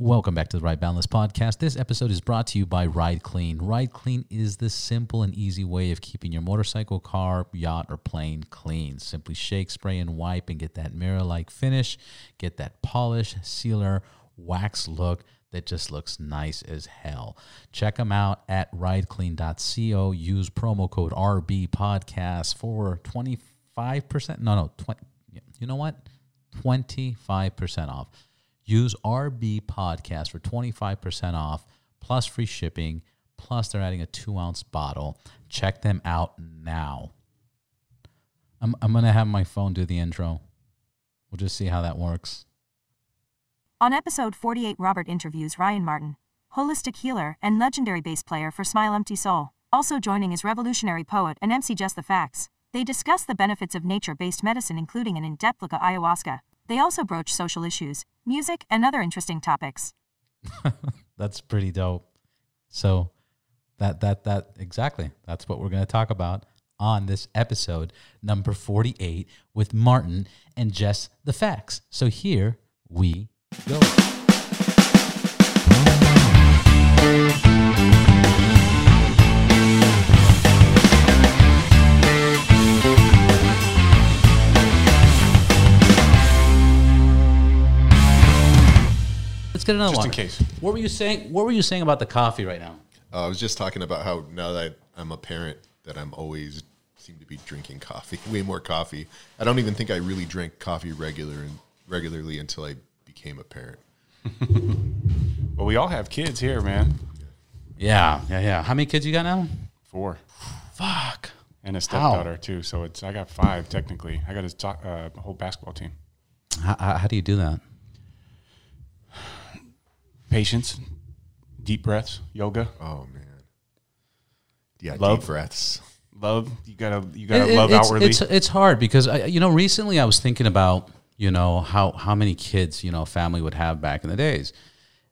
Welcome back to the Ride Boundless podcast. This episode is brought to you by Ride Clean. Ride Clean is the simple and easy way of keeping your motorcycle, car, yacht, or plane clean. Simply shake, spray, and wipe and get that mirror like finish. Get that polish, sealer, wax look that just looks nice as hell. Check them out at rideclean.co. Use promo code RB podcast for 25%. No, no, 20, you know what? 25% off. Use RB podcast for 25% off plus free shipping. Plus, they're adding a two ounce bottle. Check them out now. I'm, I'm going to have my phone do the intro. We'll just see how that works. On episode 48, Robert interviews Ryan Martin, holistic healer and legendary bass player for Smile Empty Soul. Also joining is revolutionary poet and MC Jess the Facts. They discuss the benefits of nature based medicine, including an in depth look at ayahuasca. They also broach social issues, music, and other interesting topics. That's pretty dope. So that that that exactly. That's what we're going to talk about on this episode number 48 with Martin and Jess the Facts. So here we go. Get another Just one. in case. What were you saying? What were you saying about the coffee right now? Uh, I was just talking about how now that I'm a parent, that I'm always seem to be drinking coffee, way more coffee. I don't even think I really drank coffee regular and regularly until I became a parent. Well, we all have kids here, man. Yeah, yeah, yeah. How many kids you got now? Four Fuck. and a stepdaughter too. So it's I got five technically. I got a to- uh, whole basketball team. How, how, how do you do that? Patience, deep breaths, yoga, Oh man, yeah, Love. deep breaths. love. You gotta you gotta It- love it's, outwardly. It's, it's hard because I, you know recently I was thinking about you know how how many kids you know a family would have back in the days,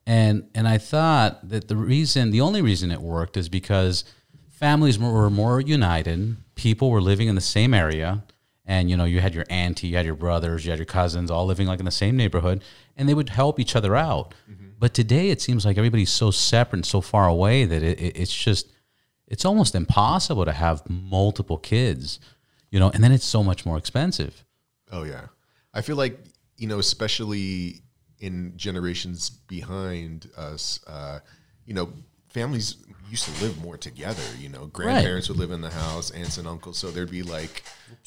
and and I thought that the reason the only reason it worked is because families were more united. People were living in the same area, and you know you had your auntie, you had your brothers, you had your cousins, all living like in the same neighborhood, and they would help each other out. Mm-hmm. But today it seems like everybody's so separate and so far away that it, it, it's just it's almost impossible to have multiple kids, you know, and then it's so much more expensive. Oh yeah, I feel like you know, especially in generations behind us, uh, you know, families used to live more together. You know, grandparents would live in the house, aunts and uncles, so there'd be like,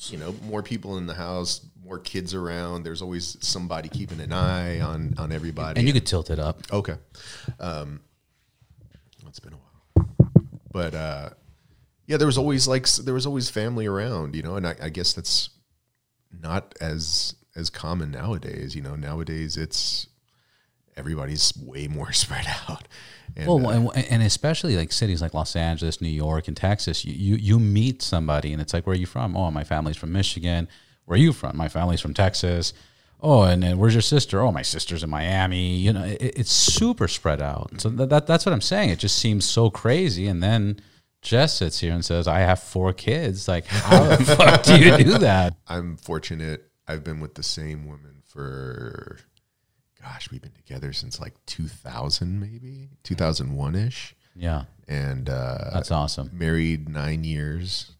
you know, more people in the house, more kids around. There's always somebody keeping an eye on on everybody. And you could tilt it up. Okay. Um, it's been a while, but uh, yeah, there was always like there was always family around, you know, and I, I guess that's not as as common nowadays. You know, nowadays it's everybody's way more spread out. And, Well, uh, and, and especially like cities like Los Angeles, New York, and Texas, you, you you meet somebody and it's like, where are you from? Oh, my family's from Michigan. Where are you from? My family's from Texas. Oh, and then where's your sister? Oh, my sister's in Miami. You know, it, it's super spread out. So that, that that's what I'm saying. It just seems so crazy. And then Jess sits here and says, I have four kids. Like, how the fuck do you do that? I'm fortunate. I've been with the same woman for, gosh, we've been together since like 2000, maybe 2001 ish, Yeah, and uh, that's awesome. married nine years.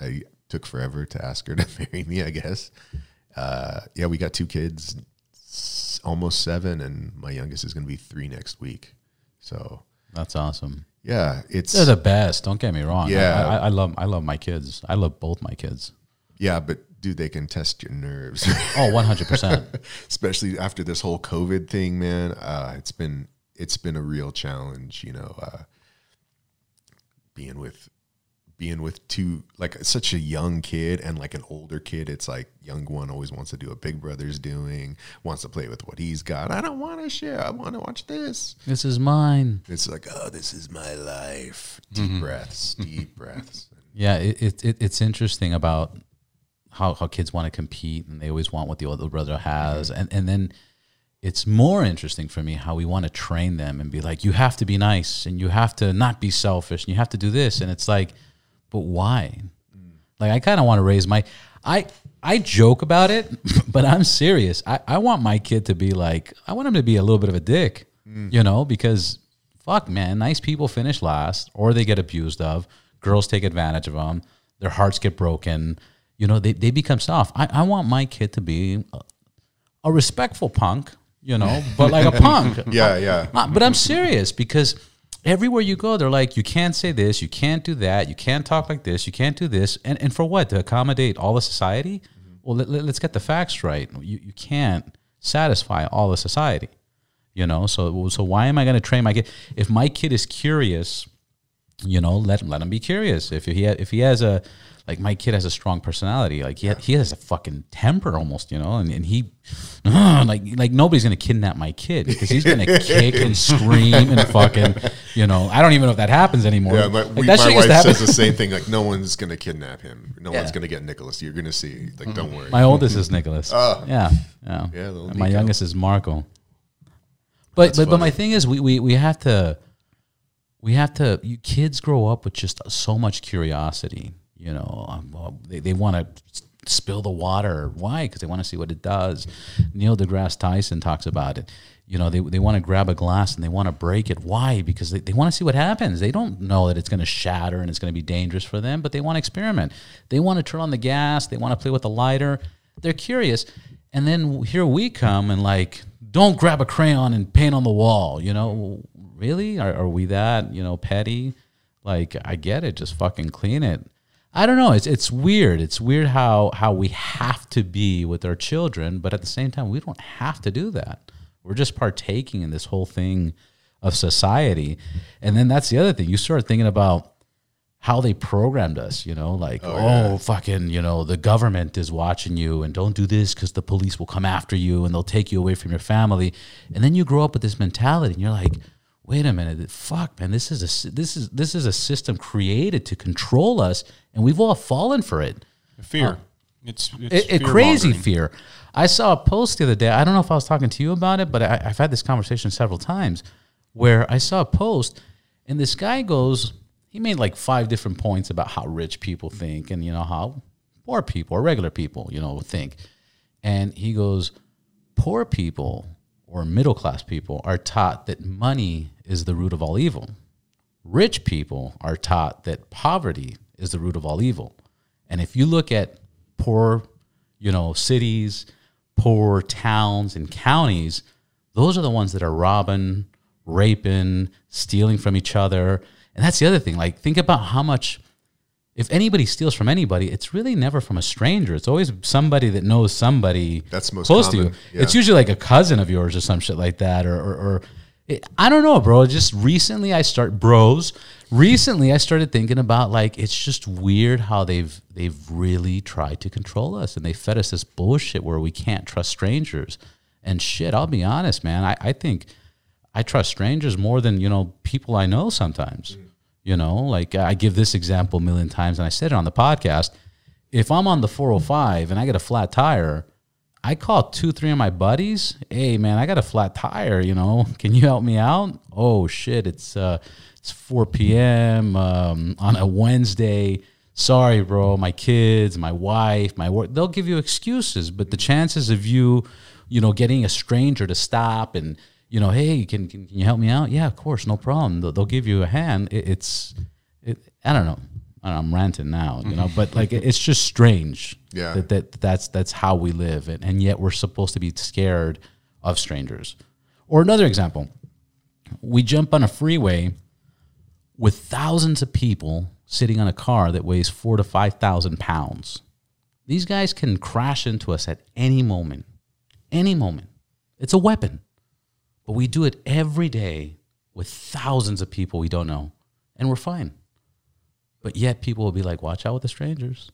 I took forever to ask her to marry me, I guess. Uh, yeah, we got two kids, almost seven, and my youngest is going to be three next week. So That's awesome. yeah, it's They're the best. Don't get me wrong. Yeah. I, I, I love I love my kids. I love both my kids. yeah, but dude, they can test your nerves, Oh, 100%. especially after this whole COVID thing, man. Uh, it's been it's been a real challenge, you know, uh, being with being with two like such a young kid and like an older kid it's like young one always wants to do what big brother's doing wants to play with what he's got. I don't want to share. I want to watch this. This is mine. it's like oh this is my life. Deep mm-hmm. breaths deep breaths. Yeah, it, it, it it's interesting about how, how kids want to compete and they always want what the older brother has. Mm-hmm. And, and then it's more interesting for me how we want to train them and be like, you have to be nice and you have to not be selfish and you have to do this. And it's like, but why? Like I kind of want to raise my I I joke about it, but I'm serious. I, I want my kid to be like I want him to be a little bit of a dick. Mm. You know, because fuck, man, nice people finish last, or they get abused of. Girls take advantage of them. Their hearts get broken. You know, they, they become soft. I, I want my kid to be a, a respectful punk, you know, but like a punk. Yeah, yeah. But I'm serious because everywhere you go, they're like, you can't say this, you can't do that, you can't talk like this, you can't do this. And, and for what? To accommodate all the society? Mm-hmm. Well, let, us get the facts right. You, you can't satisfy all the society, you know? So, so why am I going to train my kid? If my kid is curious, you know, let him, let him be curious. If he, ha- if he has a, like my kid has a strong personality. Like he, he has a fucking temper almost, you know, and, and he, uh, like, like nobody's going to kidnap my kid because he's going to kick and scream and fucking, you know, I don't even know if that happens anymore. Yeah, my, Like, we, my shit used to wife happen. says the same thing. Like, no one's gonna kidnap him. No Yeah. one's gonna get Nicholas. You're gonna see. Like, don't worry. My oldest is Nicholas. Oh. yeah, yeah. Yeah, my Nico. youngest is Marco. But but, but my thing is, we, we we have to, we have to. You kids grow up with just so much curiosity. You know, um, they they want to spill the water. Why? Because they want to see what it does. Neil deGrasse Tyson talks about it. You know, they, they want to grab a glass and they want to break it. Why? Because they, they want to see what happens. They don't know that it's going to shatter and it's going to be dangerous for them, but they want to experiment. They want to turn on the gas. They want to play with the lighter. They're curious. And then here we come and like, don't grab a crayon and paint on the wall. You know, really? Are, are we that, you know, petty? Like, I get it. Just fucking clean it. I don't know. It's it's weird. It's weird how how we have to be with our children, but at the same time, we don't have to do that. We're just partaking in this whole thing of society, and then that's the other thing. You start thinking about how they programmed us. You know, like oh, oh fucking, you know, the government is watching you, and don't do this because the police will come after you and they'll take you away from your family. And then you grow up with this mentality, and you're like, wait a minute, fuck, man, this is a this is this is a system created to control us, and we've all fallen for it. Fear. Uh, it's, it's It, it crazy fear. I saw a post the other day. I don't know if I was talking to you about it, but I, I've had this conversation several times where I saw a post, and this guy goes, he made like five different points about how rich people think, and you know how poor people or regular people, you know, think, and he goes, poor people or middle class people are taught that money is the root of all evil. Rich people are taught that poverty is the root of all evil. And if you look at poor, you know, cities, poor towns and counties, those are the ones that are robbing, raping, stealing from each other. And that's the other thing. Like, think about how much, if anybody steals from anybody, it's really never from a stranger. It's always somebody that knows somebody That's most close to you. yeah. It's usually like a cousin of yours or some shit like that, or, or, or it, I don't know, bro. Just recently, I start bros. Recently, I started thinking about like it's just weird how they've they've really tried to control us, and they fed us this bullshit where we can't trust strangers. And shit, I'll be honest, man. I, I think I trust strangers more than you know people I know sometimes. You know, like I give this example a million times, and I said it on the podcast. If I'm on the 405 and I get a flat tire, I call two, three of my buddies. Hey, man, I got a flat tire. You know, can you help me out? Oh shit, it's uh, it's 4 p.m. Um, on a Wednesday. Sorry, bro. My kids, my wife, my work. They'll give you excuses, but the chances of you, you know, getting a stranger to stop and you know, hey, can can, can you help me out? Yeah, of course, no problem. They'll, they'll give you a hand. It, it's, it, I don't know. I don't know, I'm ranting now, you know, but like it's just strange. Yeah. That, that that's that's how we live, and, and yet we're supposed to be scared of strangers. Or another example, we jump on a freeway with thousands of people sitting on a car that weighs four to five thousand pounds. These guys can crash into us at any moment, any moment. It's a weapon, but we do it every day with thousands of people we don't know, and we're fine. But yet people will be like, "Watch out with the strangers."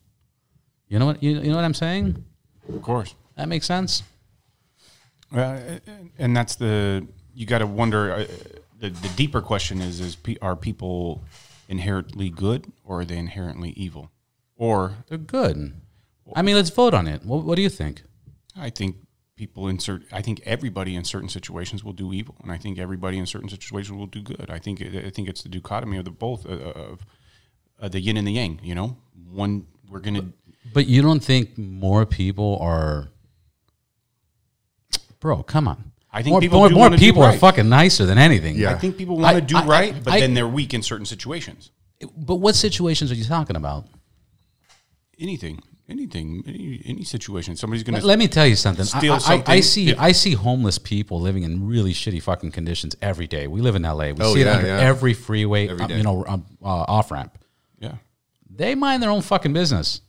You know what? You, you know what I'm saying? Of course. That makes sense. Well, and that's the you got to wonder. Uh, The the deeper question is: is are people inherently good or are they inherently evil? Or They're good. I mean, let's vote on it. What, what do you think? I think people in certain, I think everybody in certain situations will do evil, and I think everybody in certain situations will do good. I think I think it's the dichotomy of the both uh, of uh, the yin and the yang. You know, one we're gonna. But you don't think more people are, bro? Come on. I think more, people more, more wanna do people are fucking nicer than anything. Yeah. I think people want to do I- right, I- but I- then they're weak in certain situations. But what situations are you talking about? Anything, anything, any, any situation. Somebody's going to Let me tell you something. I- steal I, I, I see If- I see homeless people living in really shitty fucking conditions every day. We live in LA. We Oh, see it yeah, under yeah. every freeway, Every um, you know, um, uh, off ramp. Yeah. They mind their own fucking business.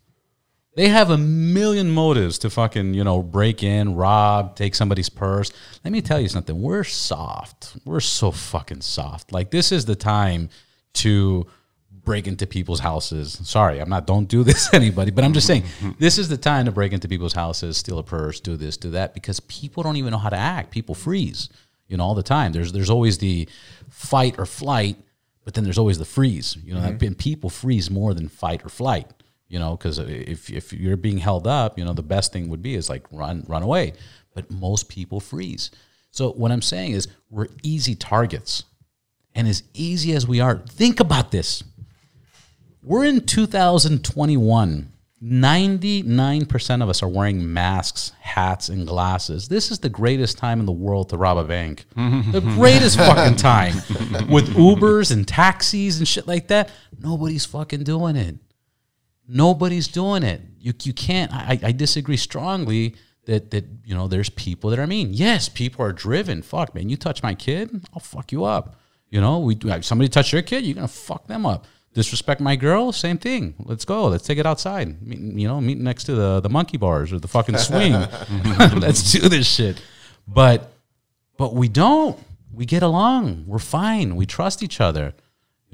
They have a million motives to fucking, you know, break in, rob, take somebody's purse. Let me tell you something. We're soft. We're so fucking soft. Like this is the time to break into people's houses. Sorry, I'm not don't do this anybody, but I'm just saying this is the time to break into people's houses, steal a purse, do this, do that because people don't even know how to act. People freeze, you know, all the time. There's there's always the fight or flight, but then there's always the freeze. You know, mm-hmm. and people freeze more than fight or flight. You know, because if if you're being held up, you know, the best thing would be is like run run away. But most people freeze. So what I'm saying is we're easy targets. And as easy as we are, think about this. We're in 2021. 99% of us are wearing masks, hats, and glasses. This is the greatest time in the world to rob a bank. the greatest fucking time. With Ubers and taxis and shit like that, nobody's fucking doing it. Nobody's doing it. You, you can't. I, I disagree strongly that that you know there's people that are mean. Yes, people are driven. Fuck man, you touch my kid, I'll fuck you up. You know, we uh, somebody touch your kid, you're gonna fuck them up. Disrespect my girl, same thing. Let's go. Let's take it outside. Meet, you know, meet next to the the monkey bars or the fucking swing. Let's do this shit. But but we don't. We get along. We're fine. We trust each other.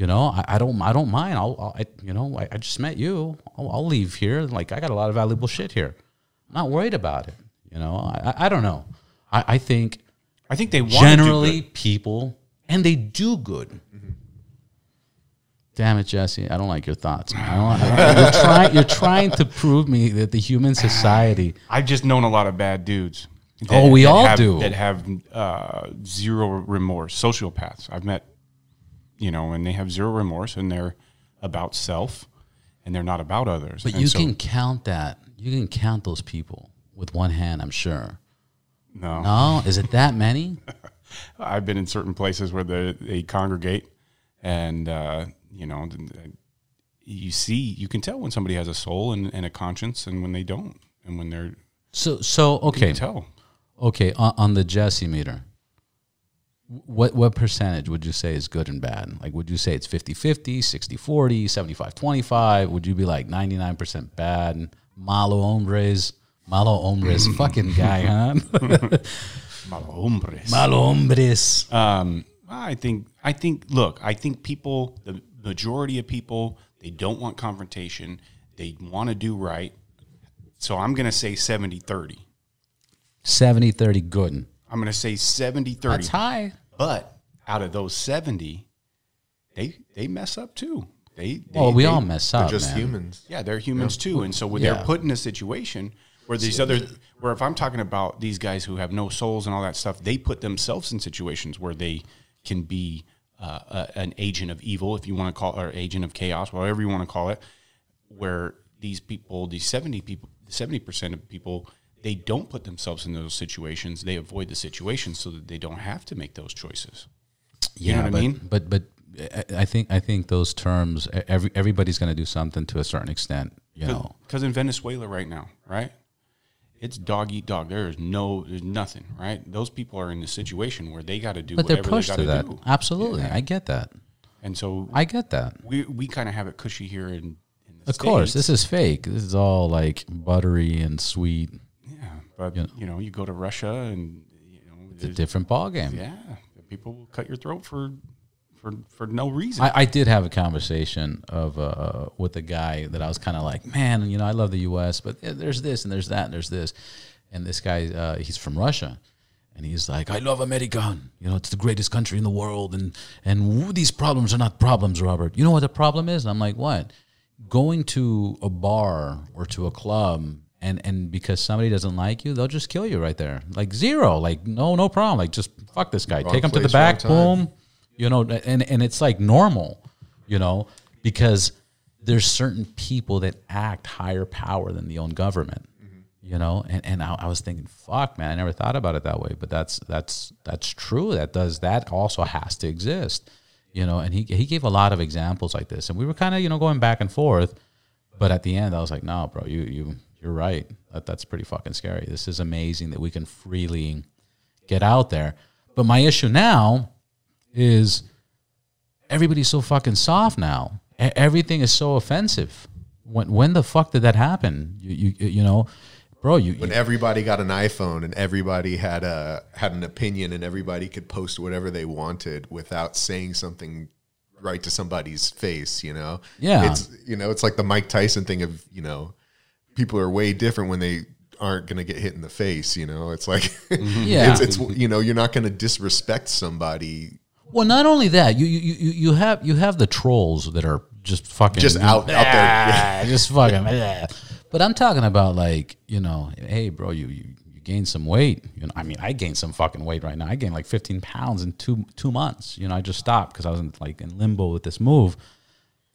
You know, I, I don't. I don't mind. I'll. I'll I, you know, I, I just met you. I'll, I'll leave here. Like I got a lot of valuable shit here. I'm not worried about it. You know, I. I, don't know. I, I think I think they want generally people and they do good. Damn it, Jesse! I don't like your thoughts. Man. I don't, I don't, you're trying. You're trying to prove me that the human society. I've just known a lot of bad dudes. Oh, we all have, do. that have uh, zero remorse. Sociopaths. I've met, you know, and they have zero remorse, and they're about self, and they're not about others. But And you so- can count that. You can count those people with one hand. I'm sure. no. No, is it that many? I've been in certain places where they, they congregate, and uh, you know, you see, you can tell when somebody has a soul and, and a conscience, and when they don't, and when they're So so you okay can tell. okay on, on the Jesse meter. What what percentage would you say is good and bad? Like would you say it's 50-50, 60-40, 75-25? Would you be like 99% bad? Malo hombres, malo hombres, fucking guy, huh? Malo hombres. malo hombres. Um, I think I think look, I think people the majority of people they don't want confrontation. They want to do right. So I'm going to say 70-30. 70-30 good. I'm going to say 70-30. That's high. But out of those 70, they they mess up too. They, they Oh, we they- all mess They're up, just man. humans. Yeah, they're humans too, and so when Yeah. they're put in a situation where these other, where if I'm talking about these guys who have no souls and all that stuff, they put themselves in situations where they can be uh, a, an agent of evil, if you want to call, or agent of chaos, whatever you want to call it. Where these people, these seventy people, seventy percent of people, they don't put themselves in those situations. They avoid the situations so that they don't have to make those choices. You know what I mean? But but uh, I- I think I think those terms every everybody's going to do something to a certain extent, you know. Because in Venezuela right now, right, it's dog eat dog. There is no, there's nothing, right? Those people are in the situation where they got to do But they're whatever pushed they to that. to do. Absolutely, I get that. And so I get that. we we kind of have it cushy here in, Of course, this is fake. This is all like buttery and sweet. But you know, you go to Russia and you know, It's a different ballgame. yeah, people will cut your throat for for for no reason. I, I did have a conversation of uh, with a guy that I was kind of like, man, you know, I love the U.S., but there's this and there's that and there's this, and this guy, uh, he's from Russia, and he's like, I love America, you know, it's the greatest country in the world, and and these problems are not problems, Robert. You know what the problem is? And I'm like, what? Going to a bar or to a club. And, and because somebody doesn't like you, they'll just kill you right there, like zero, like no no problem, like just fuck this guy, Wrong take him to the back, boom, you know and and it's like normal you know because there's certain people that act higher power than the own government you know? And, and I, I was thinking fuck man i never thought about it that way but that's that's that's true. That does that also has to exist you know? And he, he gave a lot of examples like this. And we were kind of you know going back and forth but at the end i was like no bro you you you're right. That, that's pretty fucking scary. This is amazing that we can freely get out there. But my issue now is everybody's so fucking soft now. E- everything is so offensive. When when the fuck did that happen? You you, you know bro you, you when everybody got an iPhone and everybody had a had an opinion and everybody could post whatever they wanted without saying something right to somebody's face, you know. Yeah. It's you know, it's like the Mike Tyson thing of, you know, people are way different when they aren't going to get hit in the face, you know. It's like Yeah. it's, it's you know, you're not going to disrespect somebody Well, not only that, you you you you have you have the trolls that are just fucking Just out- out there. Ah, just fucking. ah. But I'm talking about like you know, hey, bro, you you, you gained some weight. You know, I mean, I gained some fucking weight right now. I gained like 15 pounds in two two months. You know, I just stopped because I was in, like in limbo with this move.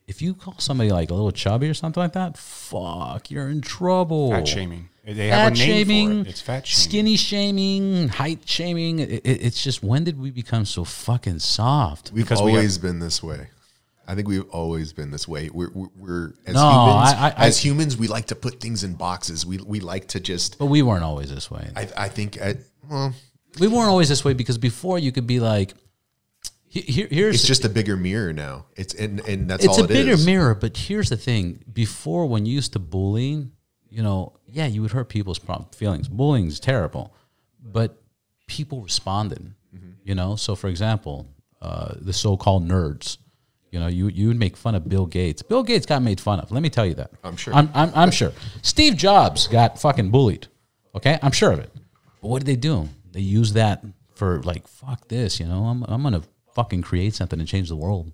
If you call somebody like a little chubby or something like that, fuck, you're in trouble. Fat shaming. They have a Fat name shaming, for it. It's fat shaming. skinny shaming, height shaming. It, it- it's just when did we become so fucking soft? We've Because we always been this way. I think we've always been this way. We're, we're, we're as No, humans. I- I- as humans, we like to put things in boxes. We we like to just. But we weren't always this way. I, I think. At, well, we weren't always this way because before you could be like, he- here, here's it's just a bigger mirror now. It's and and that's all it's all a it bigger is. mirror. But here's the thing: before, when you used to bullying, you know, yeah, you would hurt people's feelings. Bullying is terrible, but people responded. Mm-hmm. You know, so for example, uh, the so-called nerds. You know, you you would make fun of Bill Gates. Bill Gates got made fun of. Let me tell you that. I'm sure. I'm, I'm, I'm sure. Steve Jobs got fucking bullied. Okay, I'm sure of it. But what did they do? They used that for like, fuck this. You know, I'm I'm gonna fucking create something and change the world.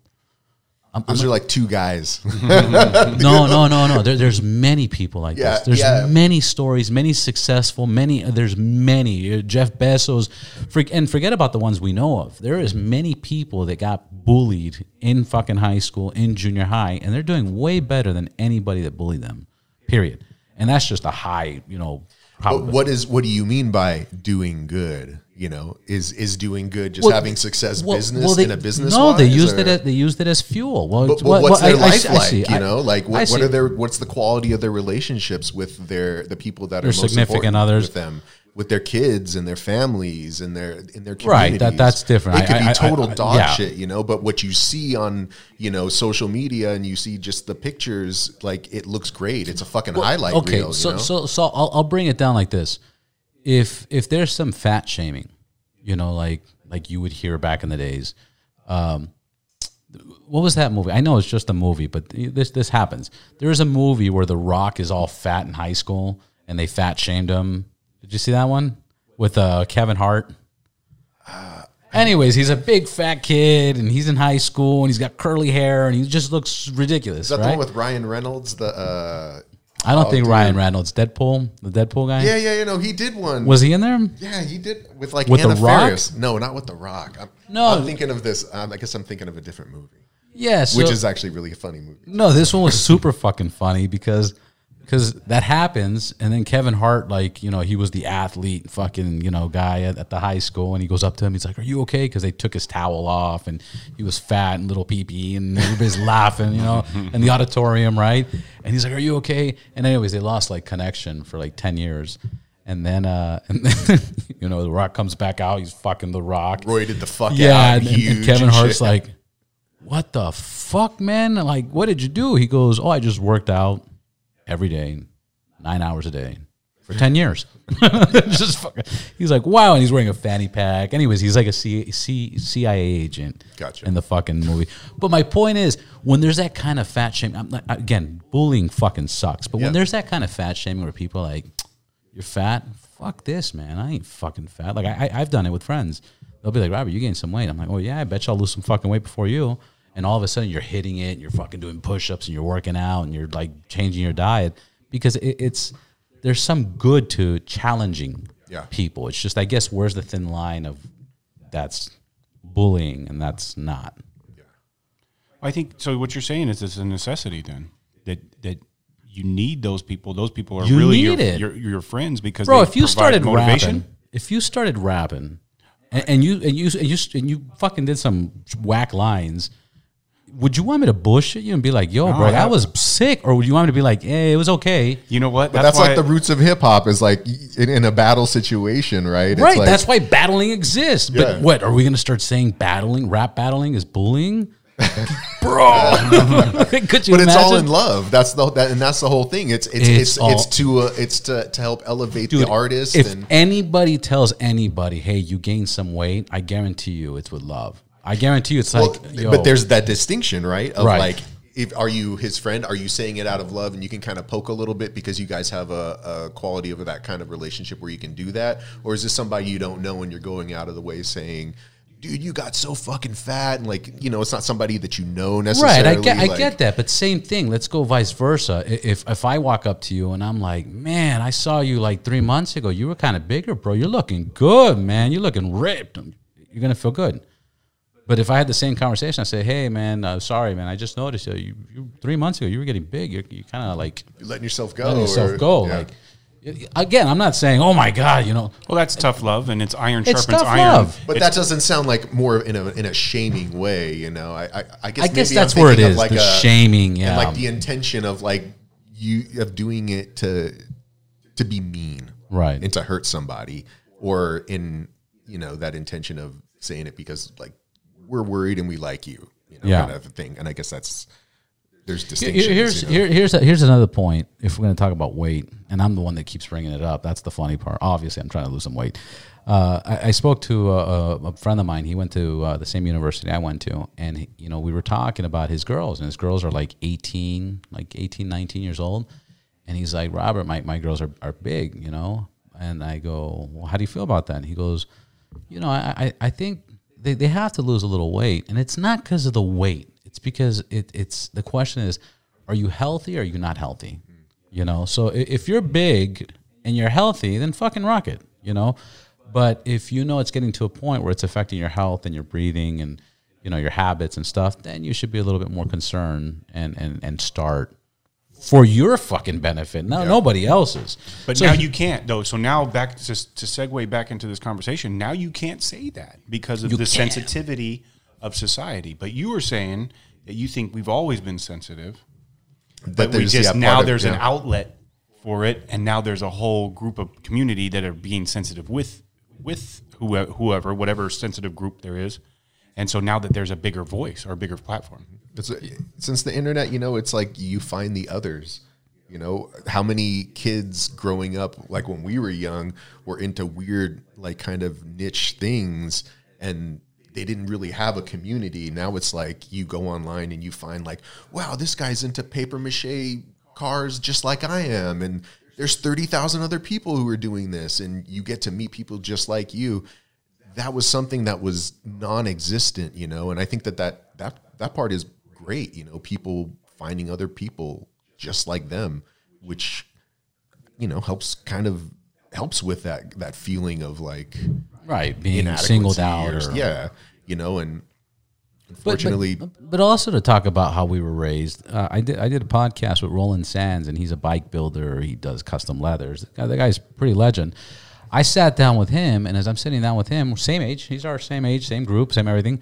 Those are like two guys. No, no, no, no. There, there's many people like Yeah, this. There's yeah. many stories, many successful, many. There's many. Uh, Jeff Bezos, freak, and forget about the ones we know of. There is many people that got bullied in fucking high school, in junior high, and they're doing way better than anybody that bullied them. Period. And that's just a high, you know. But what is what do you mean by doing good? You know, is is doing good just Well, having success well- business well, they- in a business? No, they used or- it. As, they used it as fuel. Well, But, but what- what's what- their I- I life I like? see. you know, like what, what are their what's the quality of their relationships with their the people that Their are most significant important others. with them, with their kids and their families and their in their communities. Right, that- that's different. It could I- be I- I- total I- dog yeah. shit, you know. But what you see on you know social media and you see just the pictures, like it looks great. It's a fucking highlight okay, reel. so you know? so so I'll, I'll bring it down like this: if if there's some fat shaming, you know, like like you would hear back in the days. Um, what was that movie? I know it's just a movie, but this this happens. There is a movie where The Rock is all fat in high school, and they fat shamed him. Did you see that one with uh, Kevin Hart? Anyways, he's a big fat kid, and he's in high school, and he's got curly hair, and he just looks ridiculous. Is that right? the one with Ryan Reynolds? The uh, I don't Oh, think dude. Ryan Reynolds, Deadpool, the Deadpool guy. yeah, yeah, you know, he did one. Was he in there? Yeah, he did with like With The Anna Rock? Faris. No, not with The Rock. I'm, No. I'm thinking of this. Um, I guess I'm thinking of a different movie, Yeah, so, which is actually really a funny movie. no. This one was super fucking funny because because that happens, and then Kevin Hart, like you know, he was the athlete, fucking you know, guy at, at the high school, and he goes up to him, he's like, "Are you okay?" Because they took his towel off, and he was fat and little pee pee, and everybody's laughing, you know, in the auditorium, right? And he's like, "Are you okay?" And anyways, they lost like connection for like ten years. And then, uh, and then, you know, the Rock comes back out. He's fucking the Rock. Roy did the fuck Yeah, out. and, and- and Kevin Hart's shit. like, "What the fuck, man? Like, what did you do?" He goes, "Oh, I just worked out every day, nine hours a day for ten years." just fucking. He's like, "Wow," and he's wearing a fanny pack. Anyways, he's like a C, C, CIA agent. Gotcha. In the fucking movie, but my point is, when there's that kind of fat shaming, I'm not, again, bullying fucking sucks. But Yeah. when there's that kind of fat shaming where people are like, you're fat. Fuck this, man. I ain't fucking fat. Like I, I, I've done it with friends. They'll be like, Robert, you gained some weight. I'm like, oh yeah, I bet you I'll lose some fucking weight before you. And all of a sudden, you're hitting it. And you're fucking doing push-ups, and you're working out, and you're like changing your diet because it, it's there's some good to challenging Yeah. people. It's just, I guess, where's the thin line of that's bullying and that's not. I think so. What you're saying is it's a necessity then that that you need those people. Those people are You really need your, your your friends because bro. they If you started motivation. rapping, if you started rapping, and, and you and you and you and you fucking did some whack lines, would you want me to bullshit you and be like, "Yo, bro, I that was sick," or would you want me to be like, "Hey, it was okay"? You know what? But that's, why- like the roots of hip hop is like in, in a battle situation, right? It's right. like- that's why battling exists. But what are we going to start saying? Battling, rap battling is bullying, bro. Could you but it's all in love. That's the that, and that's the whole thing. It's it's It's it's, all- it's to uh, it's to, to help elevate Dude, the artist If and anybody tells anybody, "Hey, you gained some weight," I guarantee you it's with love. I guarantee you it's well, like, yo, but there's that distinction, right? Of Right. like if are you his friend? Are you saying it out of love and you can kind of poke a little bit because you guys have a, a quality of that kind of relationship where you can do that, or is this somebody you don't know and you're going out of the way saying? Dude, you got so fucking fat, and like you know, it's not somebody that you know necessarily. Right, I get, I get that, but same thing. Let's go vice versa. If if I walk up to you and I'm like, man, I saw you like three months ago. You were kind of bigger, bro. You're looking good, man. You're looking ripped. You're gonna feel good. But if I had the same conversation, I say, hey, man, uh, sorry, man. I just noticed you, you, you three months ago you were getting big. You're, you kind of like You're letting yourself go. letting yourself or- go. yeah. Like again, I'm not saying, oh my god, you know, well, that's tough love, and it's iron It's sharpens tough iron. love. But It's- that doesn't sound like more in a in a shaming way, you know. I I, I guess I guess maybe I'm that's where it thinking of is, like the a- shaming, yeah. and like the intention of like you of doing it to to be mean, Right. and to hurt somebody, or in you know that intention of saying it because like we're worried and we like you, you know, Yeah. kind of a thing. And I guess that's there's Here- distinctions. Here's you know? here, here's here's another point. If we're going to talk about weight, and I'm the one that keeps bringing it up, that's the funny part. Obviously, I'm trying to lose some weight. Uh, I, I spoke to a, a friend of mine. He went to uh, the same university I went to, and he, you know we were talking about his girls, and his girls are like 18, like 18, 19 years old, and he's like, Robert, my, my girls are, are big, you know, and I go, well, how do you feel about that? And he goes, you know, I, I, I think they, they have to lose a little weight, and it's not because of the weight. It's because it, it's the question is, are you healthy or are you not healthy? You know, so if you're big and you're healthy, then fucking rock it. You know, but if you know it's getting to a point where it's affecting your health and your breathing and you know your habits and stuff, then you should be a little bit more concerned and and and start for your fucking benefit, no nobody else's. But So now you can't though. So now back to to segue back into this conversation. Now you can't say that because of the can't. sensitivity of society. But you were saying that you think we've always been sensitive, but we just yeah, now of- there's an outlet for it, and now there's a whole group of community that are being sensitive with with whoever, whoever whatever sensitive group there is. And so now that there's a bigger voice or a bigger platform, It's, uh, since the internet, you know, it's like you find the others. You know, how many kids growing up, like when we were young, were into weird, like kind of niche things and they didn't really have a community. Now it's like you go online and you find, like, wow, this guy's into paper mache cars just like I am. And there's 30,000 other people who are doing this. And you get to meet people just like you that was something that was non-existent, you know, and I think that that that that part is great, you know, people finding other people just like them, which you know helps kind of helps with that that feeling of like right being singled out or- yeah, you know, and But- unfortunately, but, but also to talk about how we were raised. Uh, I did I did a podcast with Roland Sands, and he's a bike builder. He does custom leathers. The guy, the guy's pretty legend. I sat down with him, and as I'm sitting down with him, same age. He's our same age, same group, same everything.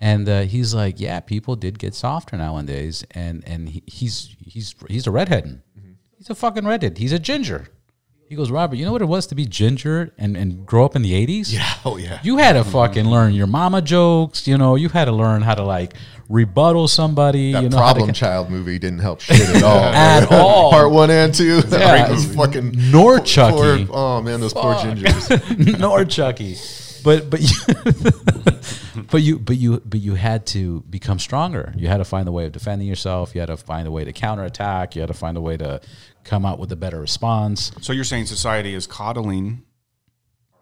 And uh, he's like, "Yeah, people did get softer nowadays." And and he, he's he's he's a redhead. He's a fucking redhead. He's a ginger. He goes, Robert, you know what it was to be ginger and, and grow up in the 80s? yeah, oh yeah, You had to fucking mm-hmm. learn your mama jokes. You know, you had to learn how to like rebuttal somebody. that you know, Problem Child movie didn't help shit at all. At all. Part one and two, Yeah. fucking Nor Chucky. poor- oh man, those poor gingers. nor Chucky. But but you, but you but you but you had to become stronger. You had to find a way of defending yourself. You had to find a way to counterattack. You had to find a way to come out with a better response. so you're saying society is coddling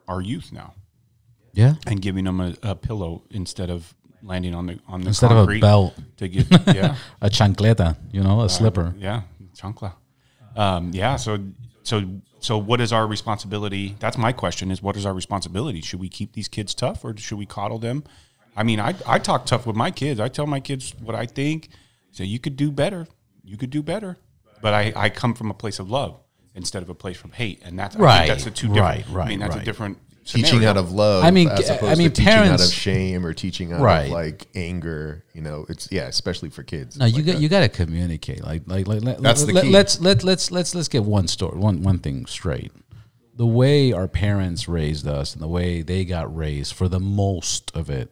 our youth now. Yeah. and giving them a, a pillow instead of landing on the on the Instead of a belt. to get yeah. A chancleta, you know, a slipper. yeah chancla. Um, yeah so so so what is our responsibility? That's my question is what is our responsibility? Should we keep these kids tough or should we coddle them? I mean I I talk tough with my kids. I tell my kids what I think. Say you could do better. You could do better but I, I come from a place of love instead of a place from hate, and that's I Right, think that's a two different. right, I mean, that's right. a different teaching out of love. I mean, as I mean, to teaching out parents- of shame or teaching out Right. of like anger. You know, it's yeah, especially for kids. No, you like got that. you got to communicate. Like like like let, That's the let, key. let's let let's let's let's get one story one one thing straight. The way our parents raised us and the way they got raised, for the most of it,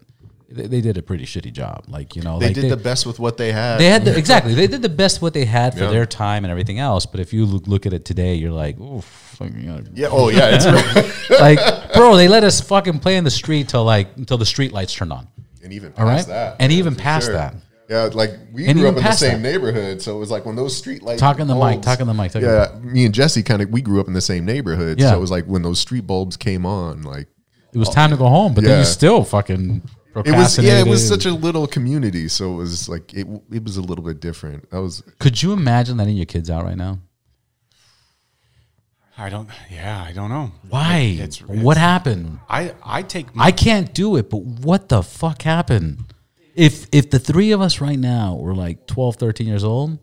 they, they did a pretty shitty job. Like you know, They like did the best with what they had. they had the, exactly they did the best what they had for Yeah. their time and everything else. But if you look, look at it today, you're like, oof, fucking, you know, yeah. Oh yeah. It's like bro, they let us fucking play in the street till like until the street lights turned on. and even past All right? that, And yeah, even past that. Yeah, like we And grew up in the same that. neighborhood, so it was like when those street lights. talking the mic, talking the mic, talk in yeah, me and Jesse kind of we grew up in the same neighborhood, Yeah. so it was like when those street bulbs came on, like It was time to go home, but then you still fucking it was. Yeah, it was such a little community, so it was like it. It was a little bit different. I was Could you imagine letting your kids out right now? I don't. Yeah, I don't know Why? It- it's, what it's- happened? I I take I can't do it, but what the fuck happened? If if the three of us right now were like 12, 13 years old,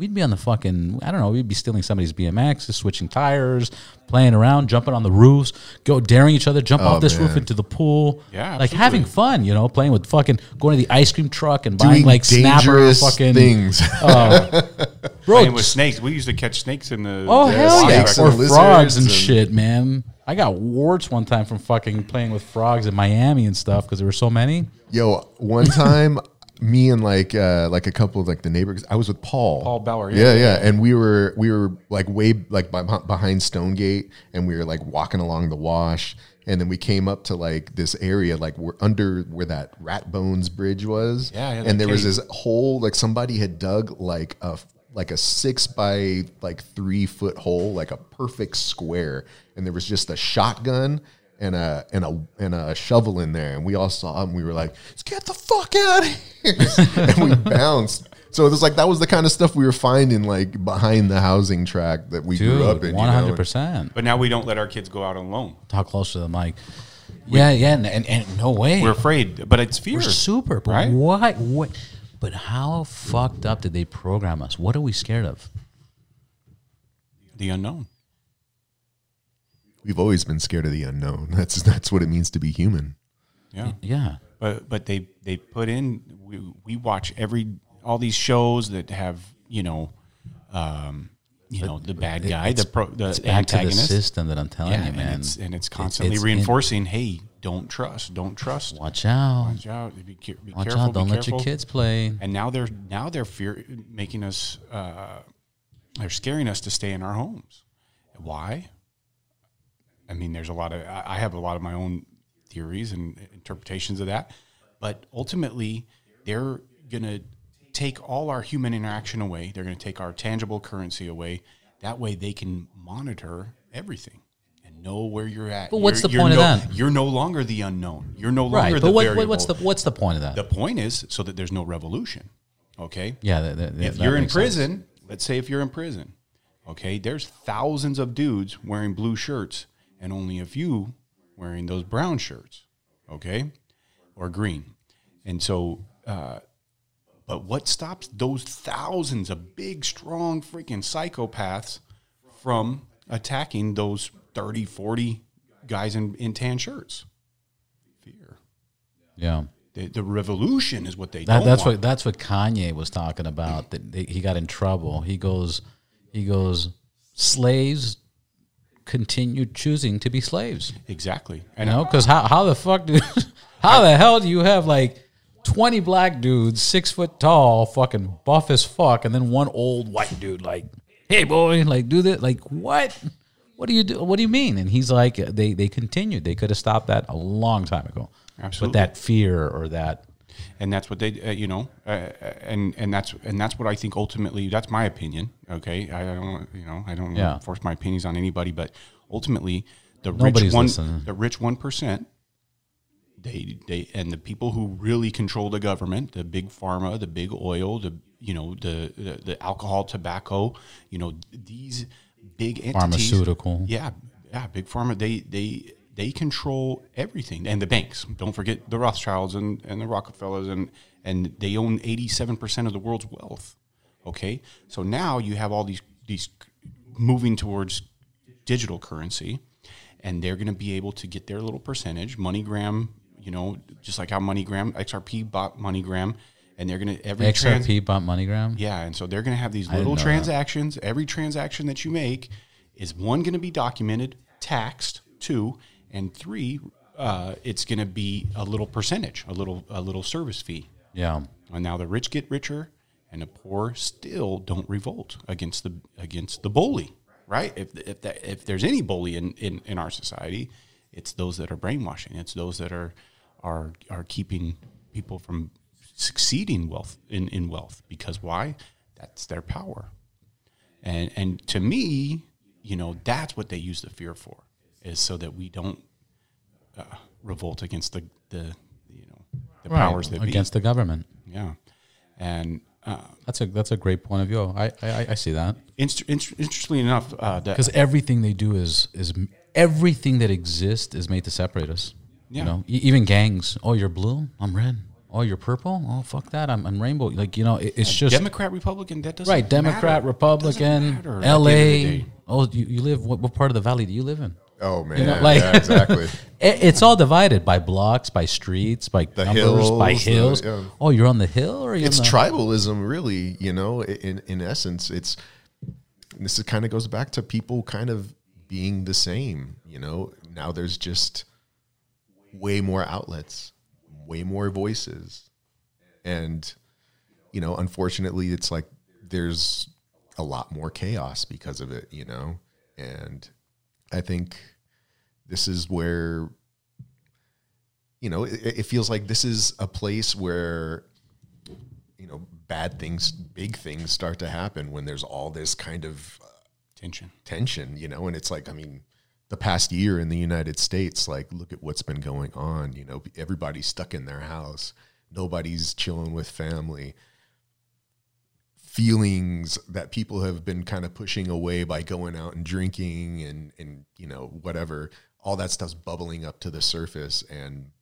we'd be on the fucking I don't know, we'd be stealing somebody's BMXs, switching tires, playing around, jumping on the roofs, go daring each other, jump oh, off this roof into the pool. Yeah, Like having fun, you know, playing with fucking going to the ice cream truck and buying like snapper dangerous fucking things. Uh, bro. playing with snakes. We used to catch snakes in the. Oh the hell yeah! snakes Or and frogs and, and- shit, man. I got warts one time from fucking playing with frogs in Miami and stuff because there were so many. Yo, one time, me and like uh, like a couple of like the neighbors. I was with Paul. Paul Bauer, Yeah, yeah. yeah, and we were we were like way like by, behind Stonegate, and we were like walking along the wash, and then we came up to like this area like we're under where that Rat Bones Bridge was. Yeah, yeah, and there was this hole like somebody had dug like a like a six by like three foot hole, like a perfect square, and there was just a shotgun and a and a and a shovel in there, and we all saw him. We were like, "Let's get the fuck out of here!" and we bounced. So it was like that was the kind of stuff we were finding like behind the housing track that we grew up in. Dude, you hundred percent. But now we don't let our kids go out alone. Talk close to the mic. Yeah, yeah, and, and, and no way. We're afraid, but it's fear. We're super. But right? why? What? But how fucked up did they program us? What are we scared of? The unknown. We've always been scared of the unknown. That's that's what it means to be human. Yeah. Yeah. But but they they put in. We we watch every all these shows that have you know, um, you know the bad guy, the pro, the It's back to the antagonist. system that I'm telling yeah, you, man. and it's and it's constantly it's in- reinforcing. hey, don't trust. Don't trust. Watch out. Watch out. Be, be Watch careful. out. Don't be let your kids play. And now they're now they're fear making us. Uh, they're scaring us to stay in our homes. Why? I mean, there's a lot of. I have a lot of my own theories and interpretations of that, but ultimately, they're gonna take all our human interaction away. They're gonna take our tangible currency away. That way, they can monitor everything and know where you're at. But what's You're- the point of that? You're no longer the unknown. You're no longer Right. the But what, variable. what, what's the what's the point of that? The point is so that there's no revolution. Okay. yeah. That, that, If that you're in makes sense. prison, let's say if you're in prison, okay, there's thousands of dudes wearing blue shirts and only a few wearing those brown shirts, okay, or green. And so, uh, but what stops those thousands of big, strong, freaking psychopaths from attacking those 30, 40 guys in, in tan shirts? Fear. Yeah. The, the revolution is what they That, that's want. what that's what Kanye was talking about. That they, he got in trouble. He goes, he goes, slaves continued choosing to be slaves. exactly. You And know, because how how the fuck do how the hell do you have like twenty black dudes, six foot tall, fucking buff as fuck, and then one old white dude like, hey boy, like do that, like what? What do you do? What do you mean? And he's like, they they continued. They could have stopped that a long time ago. Absolutely. But that fear or that and that's what they uh, you know uh, and and that's and that's what I think ultimately that's my opinion okay I don't you know I don't Yeah. force my opinions on anybody but ultimately the Nobody's rich one listening. the rich 1% they they and the people who really control the government the big pharma the big oil the you know the the, the alcohol tobacco you know these big entities Pharmaceutical. yeah yeah big pharma they they they control everything and the banks don't forget the rothschilds and, and the rockefellers and and they own 87% of the world's wealth Okay, so now you have all these these moving towards digital currency, and they're going to be able to get their little percentage. MoneyGram, you know, just like how MoneyGram XRP bought MoneyGram, and they're going to every trans- XRP bought MoneyGram. yeah, and so they're going to have these little know that. transactions. Every transaction that you make is one going to be documented, taxed, two, and three, uh, it's going to be a little percentage, a little a little service fee. Yeah. And now the rich get richer, and the poor still don't revolt against the against the bully, right? If if that, if there's any bully in, in, in our society, it's those that are brainwashing. It's those that are are are keeping people from succeeding wealth in, in wealth because why? That's their power. And and to me, you know, that's what they use the fear for, is so that we don't uh, revolt against the the you know the powers that be. against the government. Yeah, and uh, That's a that's a great point of view. I I, I see that inst- inst- interestingly enough, uh, because everything they do is is everything that exists is made to separate us. Yeah. You know, E- even gangs. Oh, you're blue. I'm red. Oh, you're purple. Oh, fuck that. I'm, I'm rainbow. Like you know, it, it's just Democrat, Republican, that doesn't right. Democrat, matter. Republican, matter at the end of the L.A. Oh, you, you live what, what part of the valley do you live in? Oh man, know, like- yeah, exactly. It, it's all divided by blocks, by streets, by The numbers, by hills, the- yeah. Oh, you're on the hill, or you're it's on the, tribalism, really. You know, in in essence, it's this is kind of goes back to people kind of being the same. You know, now there's just way more outlets, way more voices, and you know, unfortunately, it's like there's a lot more chaos because of it. You know, and I think this is where you know it, it feels like this is a place where you know bad things big things start to happen when there's all this kind of uh, tension. tension you know? And it's like i mean the past year in the united states like look at what's been going on you know? Everybody's stuck in their house. Nobody's chilling with family feelings that people have been kind of pushing away by going out and drinking and and you know whatever all that stuff's bubbling up to the surface and